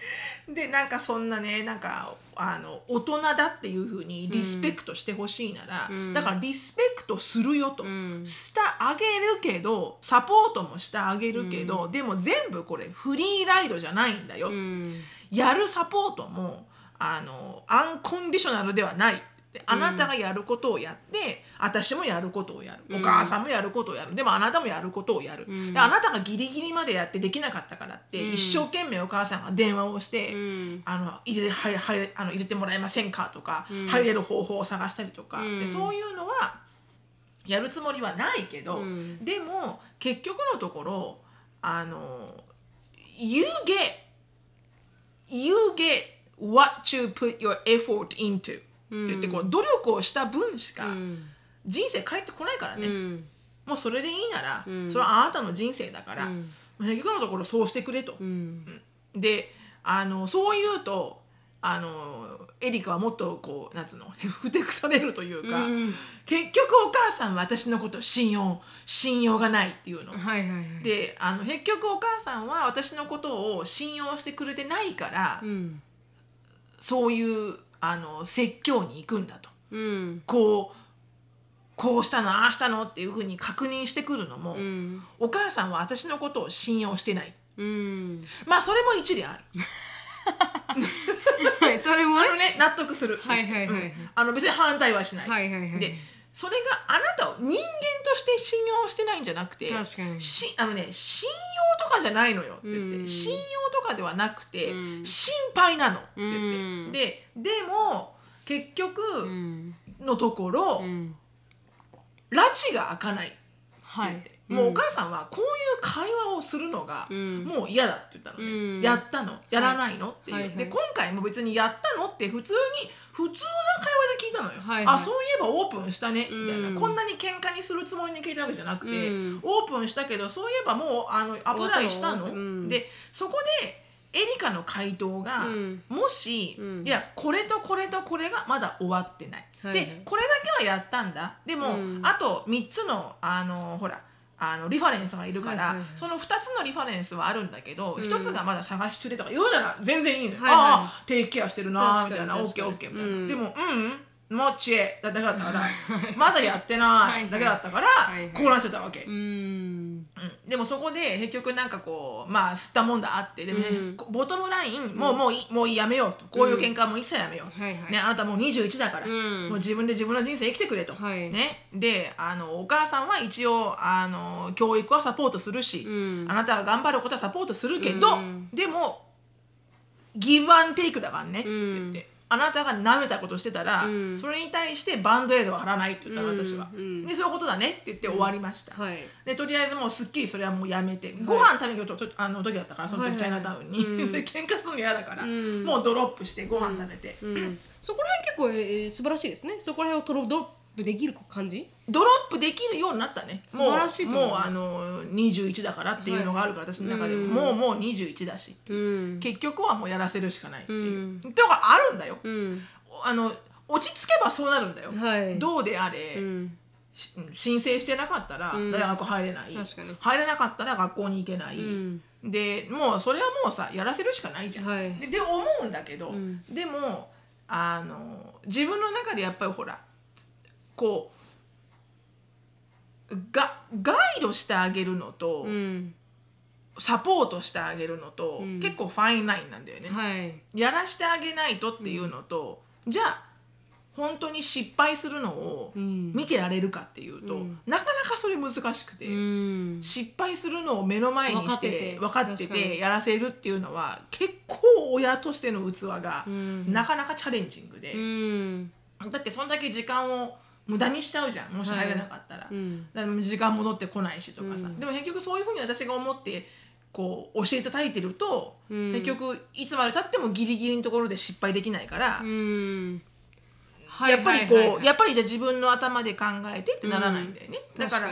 でなんかそんなねなんかあの大人だっていうふうにリスペクトしてほしいなら、うん。だからリスペクトするよと、うん。してあげるけどサポートもしてあげるけど、でも全部これ free ride じゃないんだよ、うん。やるサポートもあのアンコンディショナルではないであなたがやることをやって、私もやることをやる。お母さんもやることをやる、でもあなたもやることをやる、ん。であなたがギリギリまでやってできなかったからって、うん。一生懸命お母さんが電話をして、うん。あの入れてもらえませんかとか、うん。入れる方法を探したりとか、うん。でそういうのはやるつもりはないけど、うん。でも結局のところあの You get you get what you put your effort into って言ってこう努力をした分しかうん。人生返ってこないからね、うん。もうそれでいいなら、うん。それはあなたの人生だから、うん。結局のところそうしてくれと。うん。であのそう言うとあのエリカはもっとこうなんつうの ふてくされるというか、うん。結局お母さんは私のこと信用信用がないっていうの。はいはいはい。であの結局お母さんは私のことを信用してくれてないから、うん。そういうあの説教に行くんだと。うんこうこうしたのああしたのっていうふうに確認してくるのも、うんお母さんは私のことを信用してない。うんまあそれも一理ある。は いそれもねあのね納得する。はいはいはいはいうんあの別に反対はしない。はいはいはいでそれがあなたを人間として信用してないんじゃなくてしあのね信用とかじゃないのよって言って、うん。信用とかではなくて、うん。心配なのって言って、うん。ででも結局うん。のところ、うん。拉致が開かないってはい言って、もうお母さんはこういう会話をするのがうん。もう嫌だって言ったのね、うん。やったの。やらないの、っていう、はいはい。で今回も別にやったのって普通に普通な会話で聞いたのよ、はいはい。あそういえばオープンしたねみたいな、うんこんなに喧嘩にするつもりに聞いたわけじゃなくて、うん。オープンしたけどそういえばもうあのアプライしたの、でそこでエリカの回答が、うん。もし、うん。いやこれとこれとこれがまだ終わってない、はいはい。でこれだけはやったんだ。でも、うん。あと3つのあのほらあのリファレンスがいるから、その2つのリファレンスはあるんだけど、うん。1つがまだ探し中でとか言うなら全然いいのよ、はいはい。ああテイクケアしてるなーみたいな OKOK みたいな、うん。でもうんもちえだけだったからまだやってないだけだったから、はいはい。こうなっちゃったわけ、うん。うん。でもそこで結局なんかこうまあ吸ったもんだあってでもね、うん。ボトムラインもうもういいもういいやめようと。こういう喧嘩はもう一切やめよう、はいはい。ね、あなたもう21だから、うん。もう自分で自分の人生生きてくれと、はい。ね、であのお母さんは一応あの教育はサポートするし、うん。あなたが頑張ることはサポートするけど、うん。でもギブアンテイクだからね。ってうん言って。あなたが舐めたことしてたら、うん。それに対してバンドエイドは貼らないって言ったのうん私は、うんでそういうことだねって言って終わりました、はい。でとりあえずもうすっきりそれはもうやめて、ご飯食べに行くととあの時だったからそのはいはい時チャイナタウンに、うん。で喧嘩するの嫌だから、うん。もうドロップしてご飯食べて、うん。そこら辺結構、えー、素晴らしいですね。そこら辺をドロップできる感じ？ドロップできるようになったね。素晴らしいともう思います。もうあの21だからっていうのがあるから、私の中でも、もうもう21だし。うん。結局はもうやらせるしかない。っていう、うん。っていうのがあるんだよ、うん。あの落ち着けばそうなるんだよ、はい。どうであれ、うん。し申請してなかったらうん。大学入れない、確かに。入れなかったら学校に行けない、うん。でもうそれはもうさやらせるしかないじゃん。はい。でで思うんだけど、うん。でもあの自分の中でやっぱりほらこうがガイドしてあげるのと、うん。サポートしてあげるのと、うん。結構ファインラインなんだよね。はい。やらしてあげないとっていうのと、じゃあ本当に失敗するのをうん。見てられるかっていうと、うん。なかなかそれ難しくて、うん。失敗するのを目の前にして分かってて。やらせるっていうのは結構親としての器がうん。なかなかチャレンジングで、うん。だってそんだけ時間を無駄にしちゃうじゃん。もし入れなかったら。うん。だから時間戻ってこないしとかさ、うん。でも結局そういうふうに私が思ってこう教えてたいてると、うん。結局いつまでたってもギリギリのところで失敗できないから、うん。やっぱりこう、はいはいはい。やっぱりじゃあ自分の頭で考えてってならないんだよね、だから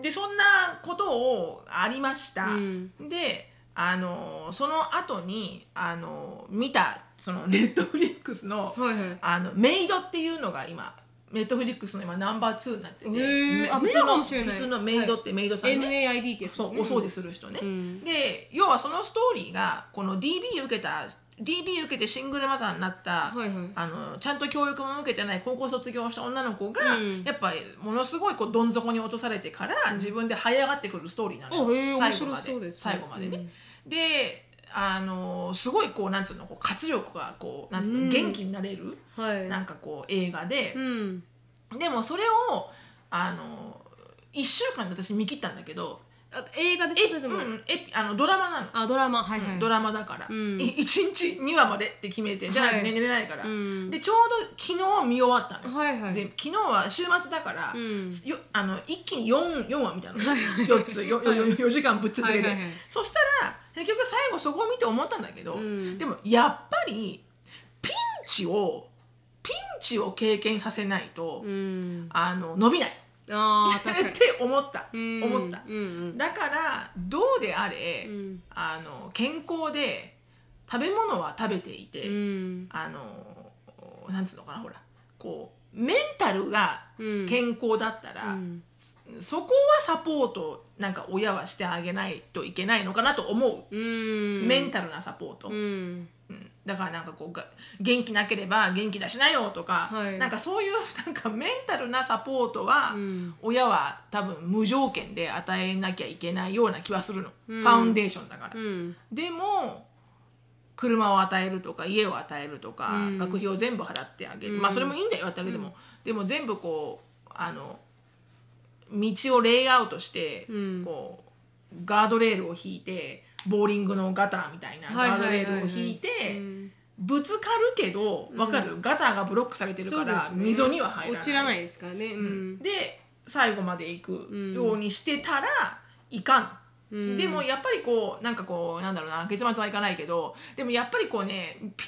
でそんなことをありました、うん。であのその後にあの見たそのネットフリックスのはいはい。あのメイドっていうのが今ネットフリックスの今ナンバー2になってて、へー。あ普通見たかのもしれない。普通のメイドってメイドさんね、NAID ってやつですね。そうお掃除する人ね、うん。で要はそのストーリーがこの DB 受けた DB 受けてシングルマザーになった、はいはい。あのちゃんと教育も受けてない高校卒業した女の子が、うん。やっぱりものすごいこうどん底に落とされてから、自分で這い上がってくるストーリーなのよ。最後まで。です最後までね。うん。であのすごいこうなんつうのこう活力がこうなんつうの、うん。元気になれるはい。なんかこう映画で。う、ん。でもそれをあの1週間で私見切ったんだけどあ映画ですえ、かそれとも、うんえあのドラマなの。あドラマ。はいはい、ドラマだから、うん。い一日2話までって決めてじゃないとはい。寝れないから、うん。でちょうど昨日見終わったのよ、はいはい。全部。昨日は週末だから、うん。よあの一気に 4, 4話見たいはい4つ 4, 4, 時間ぶっ続けで、はいはいはい。そしたら結局最後そこを見て思ったんだけど、うん。でもやっぱりピンチをピンチを経験させないと、うん。あの伸びないあー確かに。って思った、うん思った、うんうん。だからどうであれ、うん。あの健康で食べ物は食べていて、うん。あのなんつうのかなほら。こうメンタルがうん。健康だったら、うん。そこはサポートなんか親はしてあげないといけないのかなと思う、うん。メンタルなサポート、うんうんだからなんかこうが元気なければ元気出しなよとか、はい。なんかそういうなんかメンタルなサポートは、うん。親は多分無条件で与えなきゃいけないような気はするの、うん。ファウンデーションだから。うん。でも車を与えるとか家を与えるとか、うん。学費を全部払ってあげる、うん。まあそれもいいんだよやってあげても、でも全部こうあの道をレイアウトして、うん。こうガードレールを引いてボーリングのガターみたいなはいガードレールを引いて、うん。ぶつかるけどわかる、ガターがブロックされてるから、溝には入らない。落ちらないですからね。うん。で最後まで行くようにしてたらいかん、うん。でもやっぱりこうなんかこうなんだろうな結末はいかないけどでもやっぱりこうねピンピン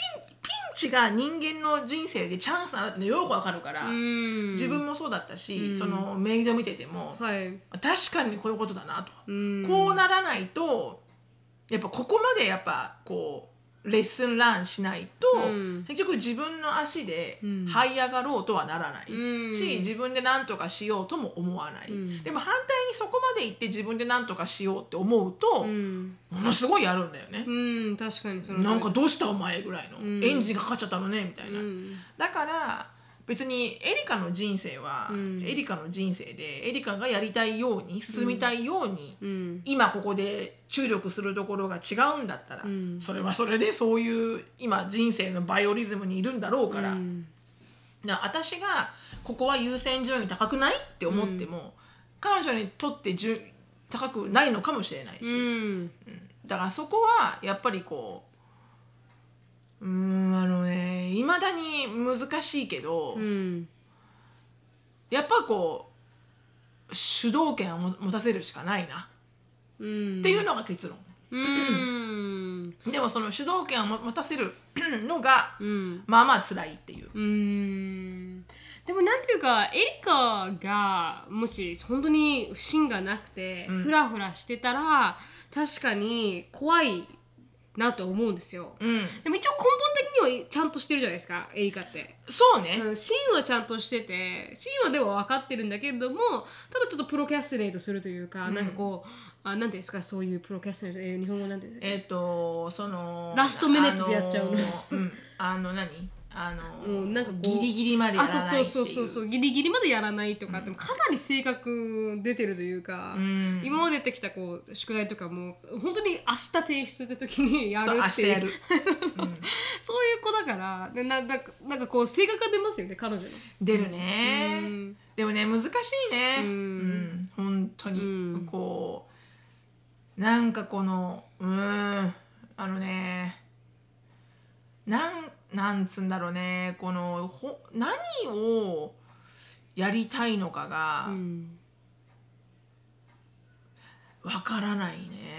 チが人間の人生でチャンスなってのよくわかるから、うん。自分もそうだったし、うん。そのメイド見てても、はい。確かにこういうことだなと、うん。こうならないとやっぱここまでやっぱこうレッスンランしないと、うん。結局自分の足でうん。這い上がろうとはならない、うん。し自分で何とかしようとも思わない、うん。でも反対にそこまで行って自分で何とかしようって思うと、うん。ものすごいやるんだよね、うん確かにそのなんかどうしたお前ぐらいの、うん。エンジンかかっちゃったのねみたいな、うん。だから別にエリカの人生は、うん。エリカの人生でエリカがやりたいように進みたいように、うん。今ここで注力するところが違うんだったら、うん。それはそれでそういう今人生のバイオリズムにいるんだろうから,、うん。私がここは優先順位高くないって思っても、彼女にとって順高くないのかもしれないし、うん。だからそこはやっぱりこううーんあのねいまだに難しいけど、うん。やっぱこう主導権をも持たせるしかないな。うん。っていうのが結論。うん。でもその主導権を持たせる のがうん。まあまあ辛いっていう。うん。でもなんていうかエリカがもし本当に芯がなくてうん。フラフラしてたら確かに怖いなと思うんですよ。うん、でも一応根本的にはちゃんとしてるじゃないですかエリカって。そうね、うん芯はちゃんとしてて芯はでも分かってるんだけれどもただちょっと procrastinate するというか、うん。なんかこうあなんていうんですかそういう procrastinate、えー日本語なんて。いうんですかえっ、とその last minute でやっちゃうの。あのうん。あの何？あのもうなんかギリギリまでやあらないっていう。そうそうそうそうギリギリまでやらないとか、でもかなり性格出てるというか、うん。今まで出てきたこう宿題とかも本当に明日提出って時にやるっていう。そう いう子だからでなななんかこう性格が出ますよね彼女の。出るね、うん。でもね難しいね。うん。うん本当に、うん。こうなんかこのうんあのねなんなんつうんだろうねこのほ何をやりたいのかがうん。わからない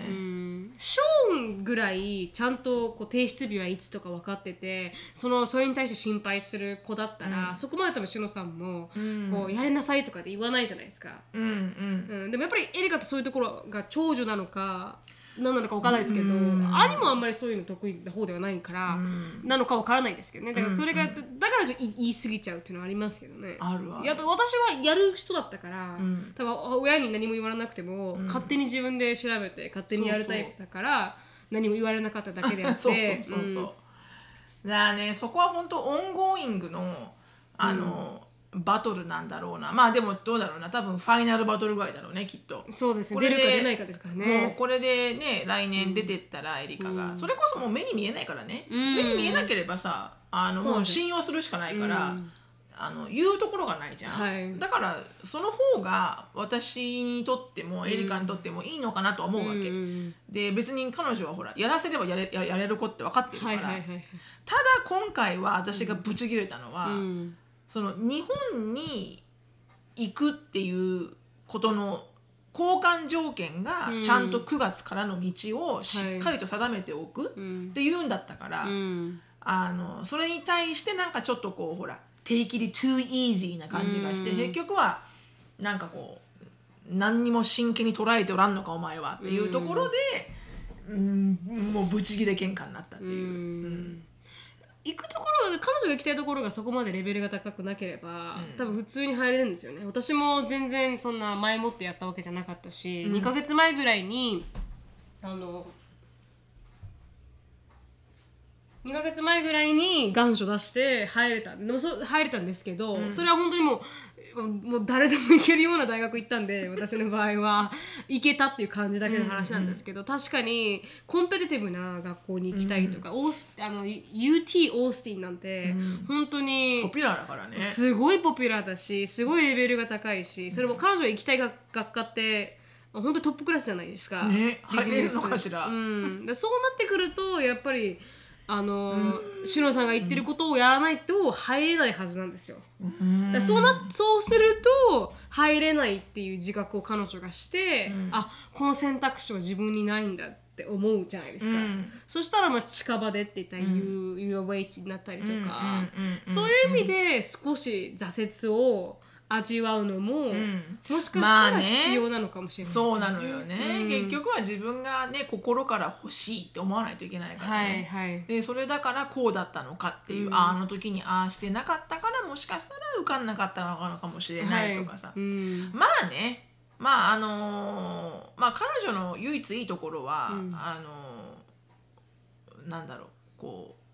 うん。ね、ショーンぐらいちゃんとこう提出日はいつとか分かっててそのそれに対して心配する子だったら、うん。そこまで多分しのさんも、うん。こうやれなさいとかって言わないじゃないですか。うんうん。うん、でもやっぱりエリカってそういうところが長女なのか何なのか分からないですけど、うん。兄もあんまりそういうの得意な方ではないから、うん。なのか分からないですけどね。だからそれが、うんだからちょっと言い過ぎちゃうっていうのはありますけどね。あるわ。やっぱ私はやる人だったから、うん。多分親に何も言われなくても、うん。勝手に自分で調べて勝手にやるタイプだから何も言われなかっただけであってそうそうそうそう、ん。だねそこは本当 ongoing のあの、バトルなんだろうな。まあでもどうだろうな。多分 final battle ぐらいだろうねきっと。そうですね。これで出るか出ないかですからもうねこれでね来年出てったらエリカが、うんそれこそもう目に見えないからね、うん。目に見えなければさあのもう信用するしかないから、うん。あの言うところがないじゃん、はい。だからその方が私にとってもエリカにとってもいいのかなとは思うわけ、うんで別に彼女はほらやらせればやれややれる子って分かってるから、ただ今回は私がブチ切れたのは、うんその日本に行くっていうことの交換条件がうん。ちゃんと9月からの道をしっかりと定めておくうん。っていうんだったから、うん。あのそれに対してなんかちょっとこうほら take it too easy な感じがして、うん。結局はなんかこう何にも真剣に捉えておらんのかお前はっていうところで、うん、もうブチギレ喧嘩になったっていう。うん行くところ彼女が行きたいところがそこまでレベルが高くなければ、うん。多分普通に入れるんですよね。私も全然そんな前もってやったわけじゃなかったし、うん。2ヶ月前ぐらいにあの2ヶ月前ぐらいに願書出して入れたでもそ入れたんですけど、それは本当にもうもう誰でも行けるような大学行ったんで 私の場合は。行けたっていう感じだけの話なんですけど、確かにコンペティティブな学校に行きたいとか、オースあの UT オースティンなんて、うん本当にポピュラーだからね。すごいポピュラーだしすごいレベルが高いしそれも彼女が行きたい学学科って本当にトップクラスじゃないですか。ね入れるのかしらうん、でそうなってくるとやっぱりあのシロさんが言ってることをやらないと入れないはずなんですよ。うん。だそうなそうすると入れないっていう自覚を彼女がして、うん。あこの選択肢は自分にないんだって思うじゃないですか、うん。そしたらまあ近場でって言ったら U- UOH になったりとか、うんうんうんうん。そういう意味で少し挫折を味わうのも、ん。もしかしたら必要なのかもしれないね。そうなのよね、うん。結局は自分がね心から欲しいって思わないといけないからはいね、はい。でそれだからこうだったのかっていう、うん。ああの時にああしてなかったからもしかしたら受かんなかったのかもしれないとかさ、はいうん。まあね。まああのーまあ彼女の唯一いいところは、うん。あのーなんだろう。こう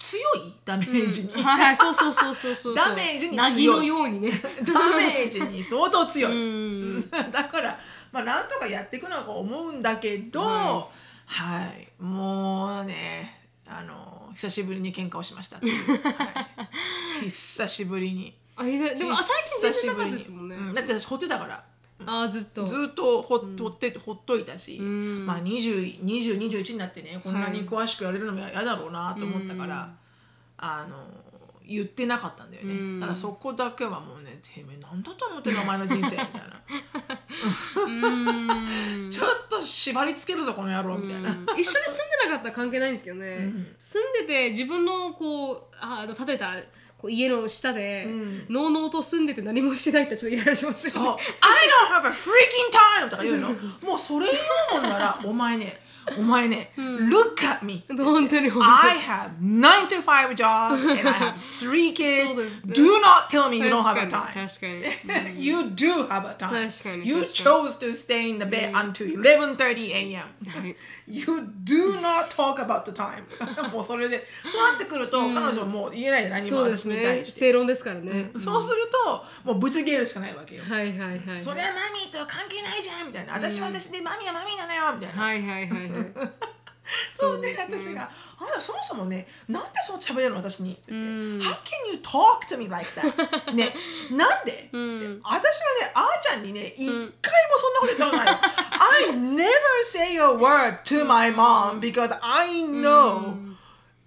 強いダメージに、はいはいそうそうそうそうそう。ダメージに強い。なぎのようにね。ダメージに相当強い、うん。だからまあなんとかやっていくのは思うんだけど、ははい、もうねあの久しぶりに喧嘩をしましたはい、久しぶりに。あでもあ最近全然なかったですもんね、うん。だって私ほってたからあずっと。ずっとほ,、ほってほっといたし、うん。まあ202021になってねこんなに詳しくやれるのも嫌だろうなと思ったから、うん。あの言ってなかったんだよね、うん。ただそこだけはもうね「てめえ何だと思ってんのお前の人生」みたいな。うん。ちょっと縛りつけるぞこの野郎みたいな。うん。一緒に住んでなかったら関係ないんですけどね、ん。住んでて自分のこうああの建てたこう家の下で、うんのうのうと住んでて何もしてないってちょっとイライラしますそうよね。「I don't have a freaking time!」とか言うのもうそれ言うもんならお前ねお前ね、Look at me 本当に本当に I have 9 to 5 job and I have three そうで kids すね Do not tell me you don't have a time に確かに、You do have a time 確かに You chose to stay in the bed until 11:30 a.m. はい You do not talk about the time. もうそれでそうなってくると、彼女はもう言えないで何も私に対して、正論ですからね、そうするともうぶち切れるしかないわけよ、はいはいはいはい。それはマミーとは関係ないじゃんみたいな。私は私でマミーはマミーなのよみたいな、はいはいはいはい そうでね私があなたそもそもねなんでそう喋れるの私にって How can you talk to me like that? ねなんで、うん私はねあーちゃんにね一回もそんなこと言ったことないよ I never say a word to my mom because I know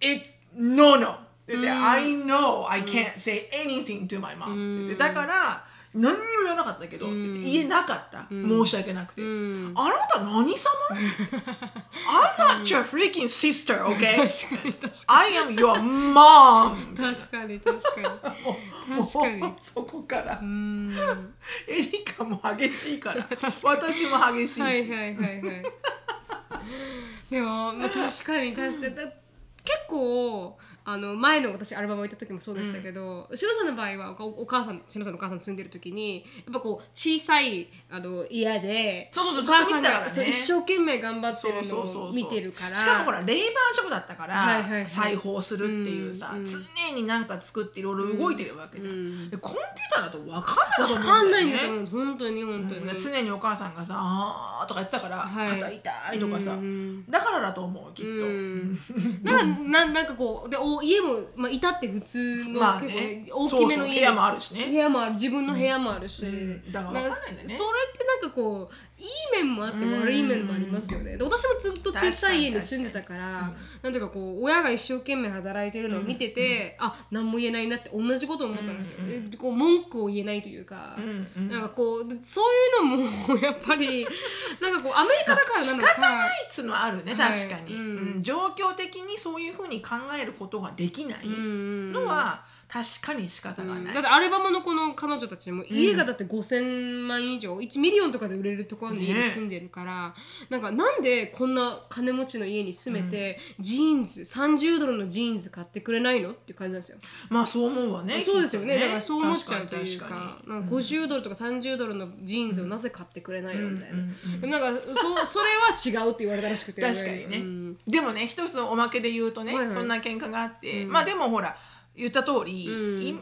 it's no no って言って I know I can't say anything to my mom って言ってだから何にも言わなかったけど、って言えなかった、申し訳なくて、ん。あなた何様？I'm not your freaking sister, okay? 確かに確か I am your mom! に確かに確かに。確かに。そこから、うん。エリカも激しいから。私も激しいし、はいはいはいはい。でも、まあ、確かに確かに。だ結構あの前の私アルバムを行った時もそうでしたけど、シロさんの場合はおお母さんシロさんのお母さん住んでる時にやっぱこう小さいあの家でそうそうそうお母さんがそう一生懸命頑張ってるのそうそうそうそう。を見てるからしかもほらレイバージョブだったから、はいはいはい。裁縫するっていうさ、うんうん常になんか作っていろいろ動いてるわけじゃん、でコンピューターだと分かんないと思うんだよね。分かんないんだと思う。本当に本当に、うん常にお母さんがさ「あー」とか言ってたから、はい。肩痛いとかさ、うんだからだと思うきっと、うんなんかななんかこうでお家も、まあ、いたって普通の、まあね。結構大きめの家部屋もあるしね。部屋もある。自分の部屋もあるし、ん。だからなんかわかんだよねそれってなんかこう面もあって悪い面もありますよね、で私もずっと小さい家に住んでたから確かに。なんていうかこう親が一生懸命働いてるのを見てて、あ何も言えないなって同じことを思ったんですよ、でこう文句を言えないというか、うんうんなんかこうでそういうのもやっぱり なんかこうアメリカだからなのか。仕方ないっつうのはあるねはい。確かに、うん。うん。状況的にそういうふうに考えることができないのは確かに仕方がない、だってアルバムのこの彼女たちも家がだって5,000万以上1 million とかで売れるところに家に住んでるから、なんかなんでこんな金持ちの家に住めて、ジーンズ30ドルのジーンズ買ってくれないのっていう感じなんですよ。まあそう思うわねそうですよね。きっとだからそう思っちゃうというか確に確なん。か50ドルとか30ドルのジーンズをなぜ買ってくれないの？みたいな、なんかそそれは違うって言われたらしくて確かにね、うん。でもね一つのおまけで言うとね、はいはい。そんな喧嘩があって、まあでもほら言った通り、うん。い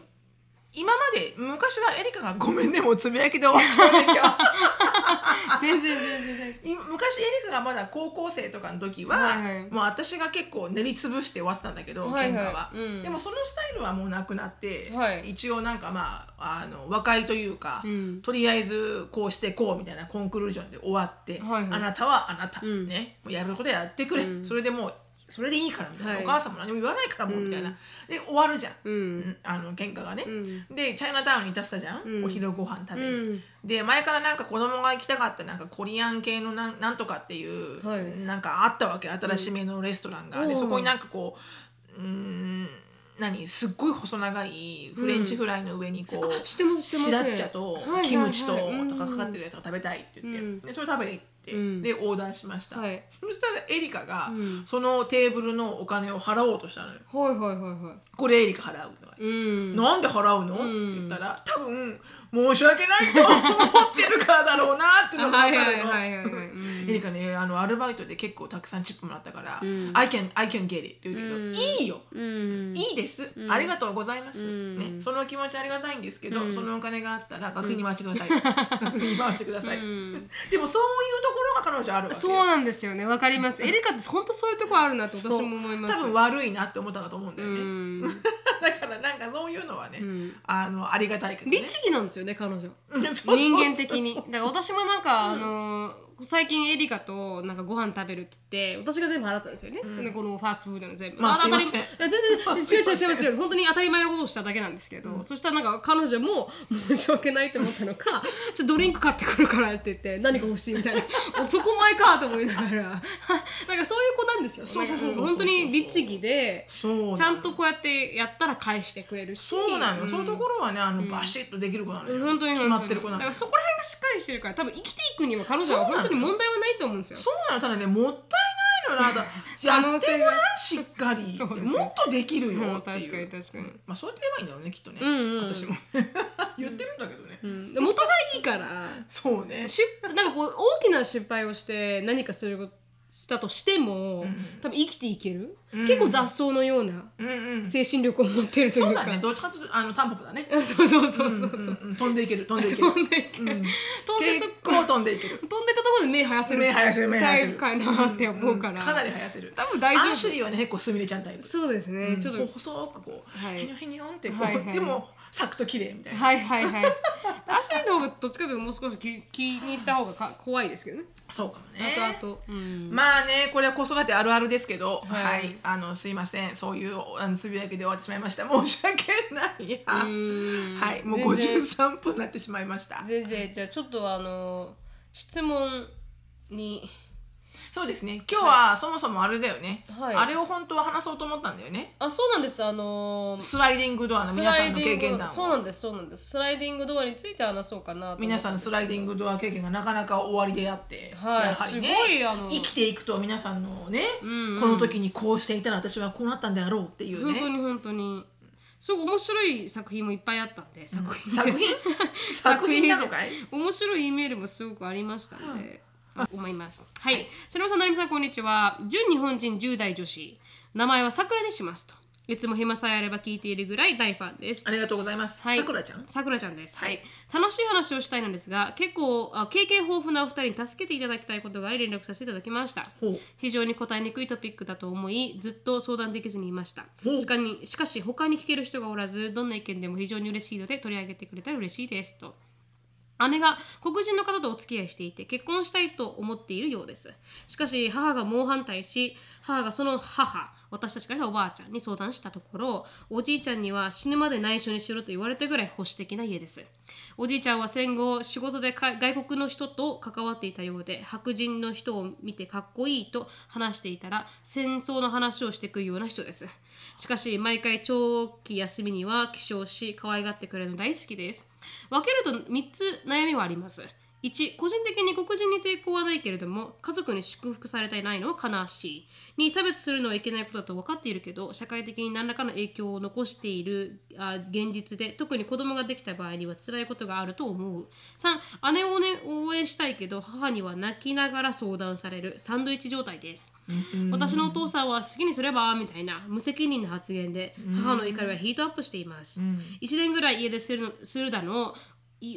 今まで昔はエリカが「ごめんねもうつぶやきで終わっちゃうね今日全然全然昔エリカがまだ高校生とかの時は、はいはい。もう私が結構練りつぶして終わってたんだけど、はいはい。喧嘩は、うん。でもそのスタイルはもうなくなって、はい。一応なんかまああの和解というか、うん。とりあえずこうしてこうみたいなコンクルージョンで終わって、はいはい。あなたはあなた、うん。ね。やることやってくれ、うん。それでもうそれでいいからみたいな、はい。お母さんも何も言わないからもうみたいな、で終わるじゃん、夫うん。うんあの喧嘩がね、うん。でチャイナタウンに立ってたじゃん、うん。お昼ご飯食べに、うん。で前からなんか子供が行きたかったなんかコリアン系のなんなんとかっていう、はい。なんかあったわけ。新しめのレストランが、うん。でそこになんかこううーん何？すっごい細長いフレンチフライの上にこう、知ってます知ってます。シラッチャとキムチとうん。とかかかってるやつが食べたいって言って、うん。でそれ食べに行って、うん。でオーダーしました、はい。そしたらエリカが、うん。そのテーブルのお金を払おうとしたのよ。はいはいはいはい。これエリカ払うの、うん。なんで払うの、ん。って言ったら多分申し訳ないと思ってるからだろうなっていうのが分かるの。エリカねあのアルバイトで結構たくさんチップもらったから「うん。I can I can get it」って言うけど、うん。いいよ。うん。いいです、ん。ありがとうございます、うん。ね、その気持ちありがたいんですけど、うん。そのお金があったら学費に回してください、学費に回してください、うん。でもそういうところが彼女あるわけ。よそうなんですよねわかります。エリカって本当そういうとこあるなって私も思います。多分悪いなって思ったんだと思うんだうよね、ん。だからなんかそういうのはね、ん。あのありがたいけどね。律儀なんですよね彼女。うんそうそうそう。人間的に。だから私もなんかあの最近エリカとなんかご飯食べるって言って私が全部払ったんですよね、でこのファーストフードの全部。まあ当たりすいません。いや全然 違う違う違う違う本当に当たり前のことをしただけなんですけど、そしたらなんか彼女も申し訳ないと思ったのか ちょっとドリンク買ってくるからって言って何か欲しいみたいな。男前かと思いながら。なんかそういう子なんですよそうそうそう本当に律儀でそうちゃんとこうやってやったら返してくれるし。そうなの、ん。そういうところはねあの、バシッとできる子なのよ、本当に決まってる子なのよ。だからそこら辺がしっかりしてるから多分生きていくには彼女は本当に問題はないと思うんですよ。そうなのただねもったいないのよあな やってごらんしっかり。そうですよもっとできるよ確かに確かに。まあそうやって言えばいいんだろうねきっとね、うんうん。うん私も。言ってるんだけどね、うん、で元がいいから。そうね。失なんかこう大きな失敗をして何かすることしたとしても、多分生きていける、結構雑草のようなうんうん。精神力を持ってるというか。そうだね。どっちかというとあのタンポポだね。そうそうそうそうそう、うんうんうん飛んでいける。飛んでいける。飛んでいける、うん。飛んでそ結構飛んでいける。飛んでたところで目生やせる。目生やせる目生やせる。タイプかなって思うから、かなり生やせる。多分大丈夫。アンシュリーはね結構すみれちゃんタイプ。そうですね、ちょっと細くこう、はい。へにょへにょんってこう、はいはい。でも咲くと綺麗みたいな、はいはいはい。アシュリーの方がどっちかというともう少し気気にした方がか怖いですけどね。そうかもね。あとあと。うん。まあねこれは子育てあるあるですけど。は、はい。いあのすいません。そういうあのつぶやきで終わってしまいました。申し訳ない。やうん。はい。もう全然53分になってしまいました。全然。じゃあちょっとあの質問にそうですね。今日はそもそもあれだよね、はい。あれを本当は話そうと思ったんだよね。あそうなんです。あのースライディングドアのス皆さんの経験談を。そうなんですそうなんです。スライディングドアについて話そうかな皆さんスライディンググドア経験がなかなか終わりであって、はい。やはりねすごいあの生きていくと皆さんのね、うんうん。この時にこうしていたら私はこうなったんであろうっていうね。本当に本当に。すごい面白い作品もいっぱいあったんで 作品。作品？作品。なのかい？面白いイメールもすごくありましたので、思います。はい。白さん、成美さん、こんにちは。純日本人10代女子。名前は桜にしますと。いつも暇さえあれば聞いているぐらい大ファンですあ。りがとうございます。はいさくらちゃん？さくらちゃんです。はい。楽しい話をしたいのですが、結構あ経験豊富なお二人に助けていただきたいことがあり連絡させていただきました。非常に答えにくいトピックだと思いずっと相談できずにいましたしかにしかし他に聞ける人がおらずどんな意見でも非常に嬉しいので取り上げてくれたら嬉しいですと姉が黒人の方とお付き合いしていて結婚したいと思っているようです。しかし母が猛反対し母がその母私たちからおばあちゃんに相談したところおじいちゃんには死ぬまで内緒にしろと言われたぐらい保守的な家です。おじいちゃんは戦後仕事で外国の人と関わっていたようで白人の人を見てかっこいいと話していたら戦争の話をしてくるような人です。しかし毎回長期休みには起床し可愛がってくれるの大好きです。分けると3つ悩みはあります。1個人的に黒人に抵抗はないけれども家族に祝福されていないのは悲しい。2差別するのはいけないことだと分かっているけど社会的に何らかの影響を残しているあ現実で特に子供ができた場合には辛いことがあると思う。3姉を、ね、応援したいけど母には泣きながら相談される。サンドイッチ状態です。私のお父さんは好きにすればみたいな無責任な発言で母の怒りはヒートアップしています、1年ぐらい家でするのするだのい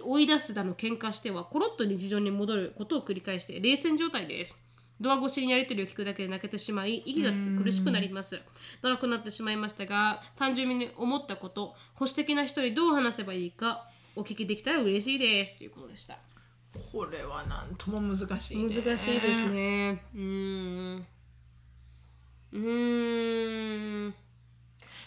追い出すだの喧嘩してはコロッと日常に戻ることを繰り返して冷戦状態です。ドア越しにやり取りを聞くだけで泣けてしまい息が苦しくなります。長くなってしまいましたが単純に思ったこと保守的な人にどう話せばいいかお聞きできたら嬉しいです。ということでした。これはなんとも難しい、ね。難しいです。ね。うーん。うーん。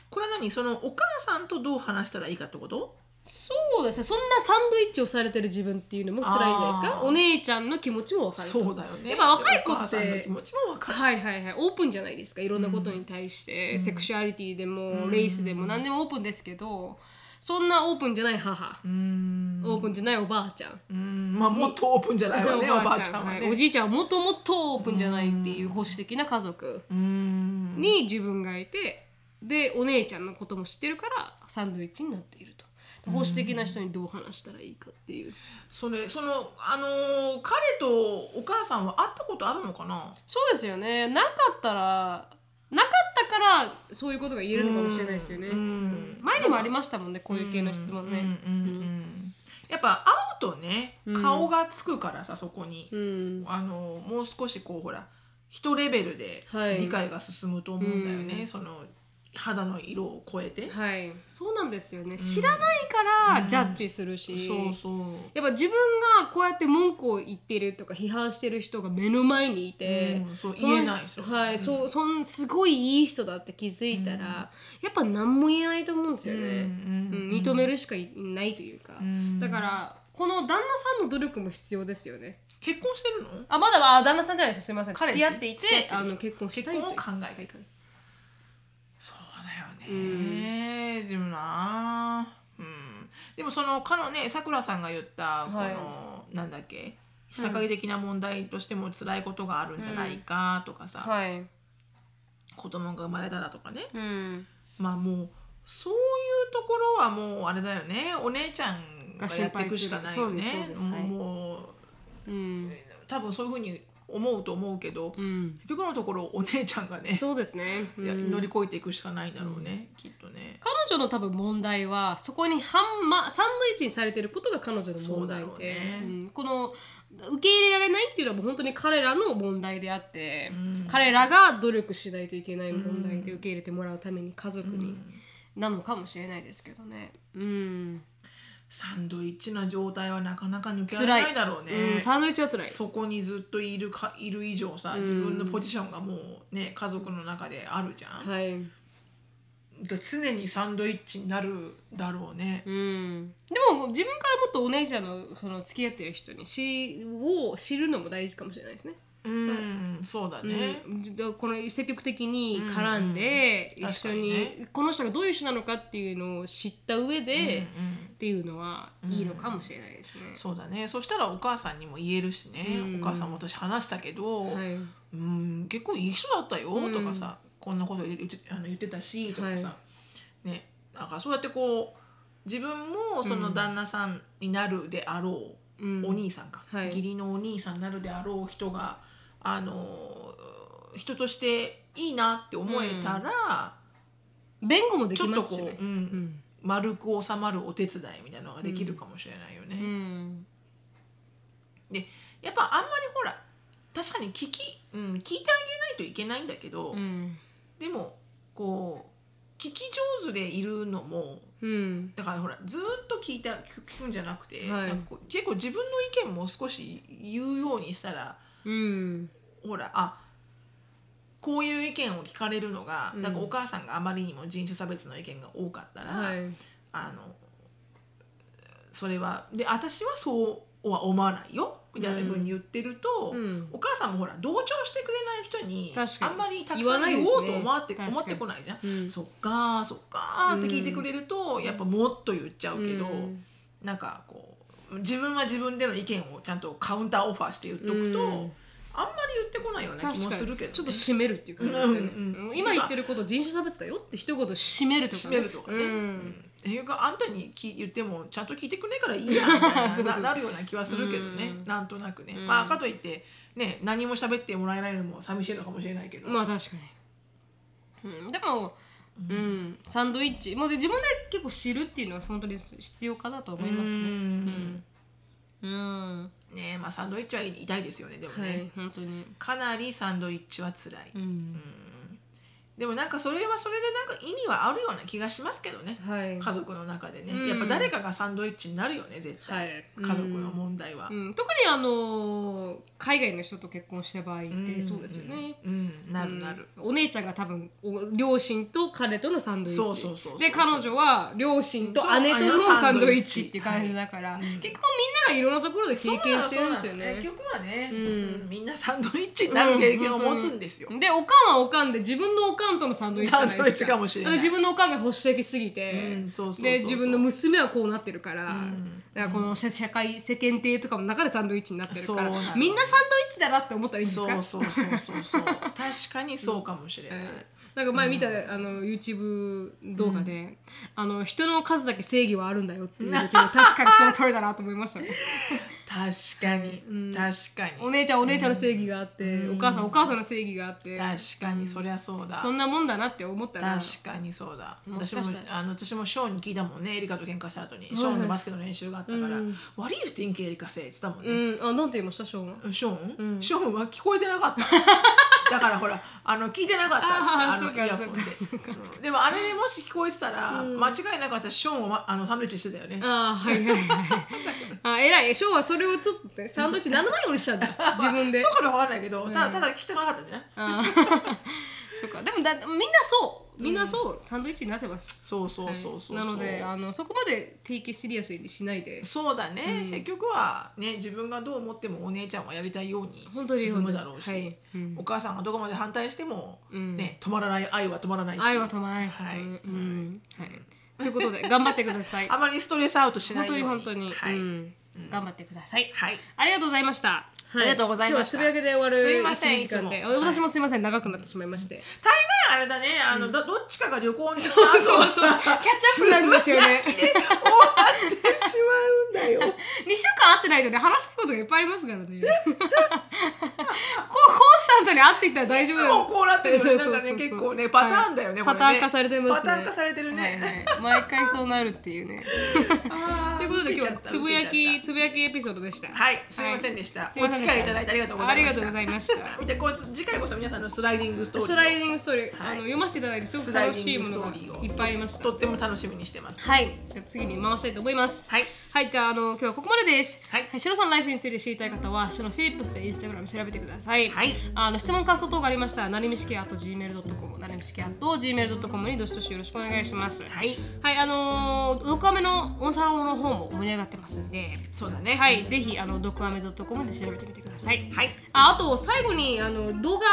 これは何？そのお母さんとどう話したらいいかってこと？そうですね。そんなサンドイッチをされてる自分っていうのも辛いんじゃないですか？あー。お姉ちゃんの気持ちも分かると。そうだよね。やっぱ若い子ってお母さんの気持ちもわかる。はいはいはい。オープンじゃないですか？いろんなことに対して、セクシュアリティでも、レイスでも何でもオープンですけどそんなオープンじゃない母、うーん。オープンじゃないおばあちゃん、うん。まあもっとオープンじゃないわね、おばあちゃん。はね。はい。おじいちゃんはもっともっとオープンじゃないっていう保守的な家族。うーん。に自分がいてでお姉ちゃんのことも知ってるからサンドイッチになっていると保守的な人にどう話したらいいかっていう。それそのあのー彼とお母さんは会ったことあるのかな？そうですよね。なかったらなかったからそういうことが言えるのかもしれないですよね、うん前にもありましたもんねこういう系の質問ね、うんうんうんやっぱ会うとね顔がつくからさそこに、うん。あのもう少しこうほら一レベルではい。理解が進むと思うんだよね、うん。その肌の色を超えて、はい。そうなんですよね。知らないからジャッジするし、そうそう。やっぱ自分がこうやって文句を言ってるとか批判してる人が目の前にいて、うん。そう言えないではい、そうそんすごいいい人だって気づいたら、やっぱ何も言えないと思うんですよね、うんうんうん。認めるしかいないというか、ん。だからこの旦那さんの努力も必要ですよね。結婚してるの？あまだあ旦那さんじゃないですすみません。付き合っていてあの結婚したいと結婚を考えてる。そうだよね、でもなうん。でもそのかのねさくらさんが言ったこの、はなんだっけ社会的な問題としても辛いことがあるんじゃないかとかさ、はい、子供が生まれたらとかね。うん、まあもうそういうところはもうあれだよね。お姉ちゃんがやっていくしかないよね。もううん。多分そういうふうに思うと思うけど、うん、結局のところお姉ちゃんがねそうですね、うん。乗り越えていくしかないんだろうね、きっとね。彼女の多分問題はそこにハンマサンドイッチにされてることが彼女の問題で、ね。うん。この受け入れられないっていうのはもう本当に彼らの問題であって、ん。彼らが努力しないといけない問題で受け入れてもらうために家族に、なのかもしれないですけどね。うん、サンドイッチの状態はなかなか抜けられないだろうね。うん、サンドイッチは辛い。そこにずっといるかいる以上さ自分のポジションがもうね家族の中であるじゃん、はい、で常にサンドイッチになるだろうね、うん、でも自分からもっとお姉ちゃんのその付き合ってる人にしを知るのも大事かもしれないですね。うん。そうだね、うん、でこの積極的に絡んで、うんうん一緒にね。この人がどういう人なのかっていうのを知った上で、うんうんっていうのはいいのかもしれないですね。そうだね。そしたらお母さんにも言えるしね、うん。お母さんも私話したけど、はい、うん結構いい人だったようん。とかさ、こんなこと言ってあの言ってたしとかさ、はね。なんかそうやってこう自分もその旦那さんになるであろう、うん。お兄さんか、はい。義理のお兄さんになるであろう人があの人としていいなって思えたら、弁護もでちょっとこう、きますしね。うん。うん。丸く収まるお手伝いみたいなのができるかもしれないよね。うん。でやっぱあんまりほら確かに聞き、うん、聞いてあげないといけないんだけど、うん。でもこう聞き上手でいるのもうん。だからほらずーっと聞いた聞く聞くんじゃなくて、はい。なんかこう結構自分の意見も少し言うようにしたらうんほらあこういう意見を聞かれるのが、うん。なんかお母さんがあまりにも人種差別の意見が多かったら、はい。あのそれはで私はそうは思わないよみたいなふうに言ってると、うん。お母さんもほら同調してくれない人にあんまりたく言さん言おうと思って,、確かに思ってこないじゃん。うん。そっかーそっかーって聞いてくれると、やっぱもっと言っちゃうけど、うん。なんかこう自分は自分での意見をちゃんとカウンターオファーして言っとくと、うんあんまり言ってこないような気もするけど、ね、ちょっと締めるっていう感じですよね、うんうんうん。今言ってること人種差別だよって一言締めるとか、締めるとかね。ううん。んえいうかあんたにき言ってもちゃんと聞いてくれないからいいやみたいな ななるような気はするけどね、うん。なんとなくね、うん。まあかといってね何も喋ってもらえないのも寂しいのかもしれないけど、まあ確かに、うん、でも、うん。サンドイッチ。もう自分で結構知るっていうのは本当に必要かなと思いますね。うん。うん、ねまあサンドイッチは痛いですよねでもね、はい本当に。かなりサンドイッチは辛い、うん、うんでもなんかそれはそれでなんか意味はあるような気がしますけどね、はい。家族の中でね、うん。やっぱ誰かがサンドイッチになるよね絶対、はい。家族の問題は、うん、特にあの海外の人と結婚した場合ってん。そうですよね、うん、うんなるなる、うん。お姉ちゃんが多分お両親と彼とのサンドイッチ。そうそうそうそうで彼女は両親と姉とのサンドイッチっていう感じだから、結構みんながいろんなところで経験してるんですよね。結局はね、みんなサンドイッチになる経験を持つんですよ、でおかんはおかんで自分のおかんとのサンドイッチじゃないですか。サンドイッチかもしれない。自分のおかんが保守的すぎて、自分の娘はこうなってるから、ん。だからこの社社会世間体とかの中でサンドイッチになってるからみんなサンドイッチだなって思ったらいいんですか？そうそうそうそう確かにそうかもしれない、なんか前見た、あの YouTube 動画で、あの人の数だけ正義はあるんだよっていうけど確かにその通りだなと思いましたね確かに、確かに。お姉ちゃんお姉ちゃんの正義があって、お母さんお母さんの正義があって。確かにそりゃそうだ、そんなもんだなって思ったら確かにそうだ。私もあの私もショーンに聞いたもんね。エリカと喧嘩した後に、ショーンのバスケの練習があったから。うん「What do you think エリカ say?」って言ったもんね、うん。あなんて言いましたショーンは？ショーン、ショーンは聞こえてなかった。だからほらあの聞いてなかった。あのイヤホンで、うん。でもあれでもし聞こえてたら、間違いなく私ショーンを、ま、あのサンドイッチしてたよね。あはいはいはい。あ偉い。ショーンはそれをちょっとねサンドイッチにならないようにしたんだ？自分で。そうかどうかわかんないけど、ただただ聞きたくなかったんじゃないあー。そうか。でもだみんなそう。みんなそう、サンドイッチになってます。そうそうそうそうそう、なのであのそこまで定期シリアスにしないで。そうだね、結局はね自分がどう思ってもお姉ちゃんはやりたいように進むだろうし、はい。うん。お母さんがどこまで反対しても、ん。ね止まらない愛は止まらないし。愛は止まらないですね、はい。うん。はい、ということで頑張ってください。あまりストレスアウトしな本当いように。に本当に、はい。うん頑張ってください、はい。ありがとうございました、はありがとうございました。今日はつぶやきで終わるすいません1時間。でいつも。私もすいません長くなってしまいまして。大概あれだねあの、どどっちかが旅行に行っそうたそうそう。キャッチアップになるんですよね。つぶやきで終わってしまうんだよ。2週間会ってないとね話すことがいっぱいありますからね。こうコンスタントに会っていったら大丈夫いつもこうなってるなんね結構ねパターンだよね、パターン化されてますね。パターン化されてるね、はいはい。毎回そうなるっていうね。ということで今日はつぶやきつぶやきエピソードでした。たはい。すいませんでした、すい付き合いいただいてありがとうございました。ありがとうございました。見てこう次回こそ皆さんのスライディングストーリーを。スライディングストーリー、はいあの読ませていただいてすごく楽しいものがいっぱいありましたとっても楽しみにしてます。はい。じゃあ次に回したいと思います。はい。はい、じゃあ、あの、今日はここまでです。はい。シロさんのライフについて知りたい方は、シロフィリップスでインスタグラム調べてください。はい。あの質問感想等がありましたらなりみしきあと gmail.com なりみしきあと gmail.com にどしどしよろしくお願いします。はい。はい。あのー、ドクアメのオンサロンの方も盛り上がってますんで。そうだね。はい。ぜひあのドクアメ .com で調べてみてください。はい。ああと最後にあの動画、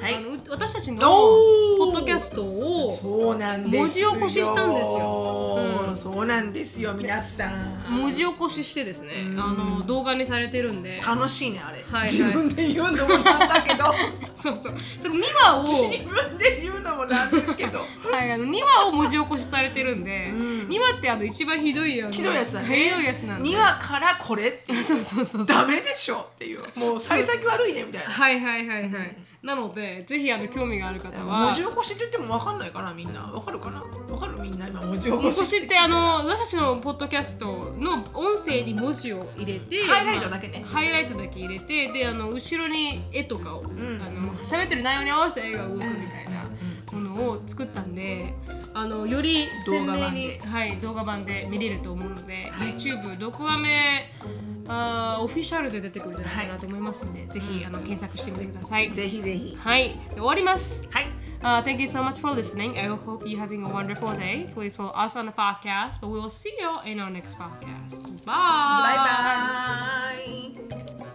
はい。あの私たちのポッドキャストをそうなんですよ。文字起こししたんですよ。うん。そうなんですよ皆さん。文字起こししてですねあの動画にされてるんで。楽しいねあれ、はい自分で言うのもなんだけど。そうそう。その2話を自分で言うのもなんですけど。はい、あの2話を文字起こしされてるんで、うん。2話ってあの一番ひどいやつひどいやつだね。ひどいやつなんで2話からこれって そうそうそうそう。ダメでしょっていうもう幸先悪いねみたいな。はいはいはいはい、なのでぜひあの興味がある方は文字起こしって言っても分かんないかなみんな。分かるかな？分かるみんな今文字起文こしってあの私たちのポッドキャストの音声に文字を入れてハイライトだけね。まあハイライトだけ入れてであの後ろに絵とかを、ん。あの喋ってる内容に合わせて絵が動くみたいなものを作ったんであのより鮮明に動はい、動画版で見れると思うので、はい。YouTube ドクアメあーオフィシャルで出てくるんじゃないかなと思いますので、ぜひあの検索してみてください。ぜひぜひはい、で終わります。はい Uh, thank you so much for listening. I hope you're having a wonderful day. Please follow us on the podcast, but we will see you in our next podcast. Bye. バイバイ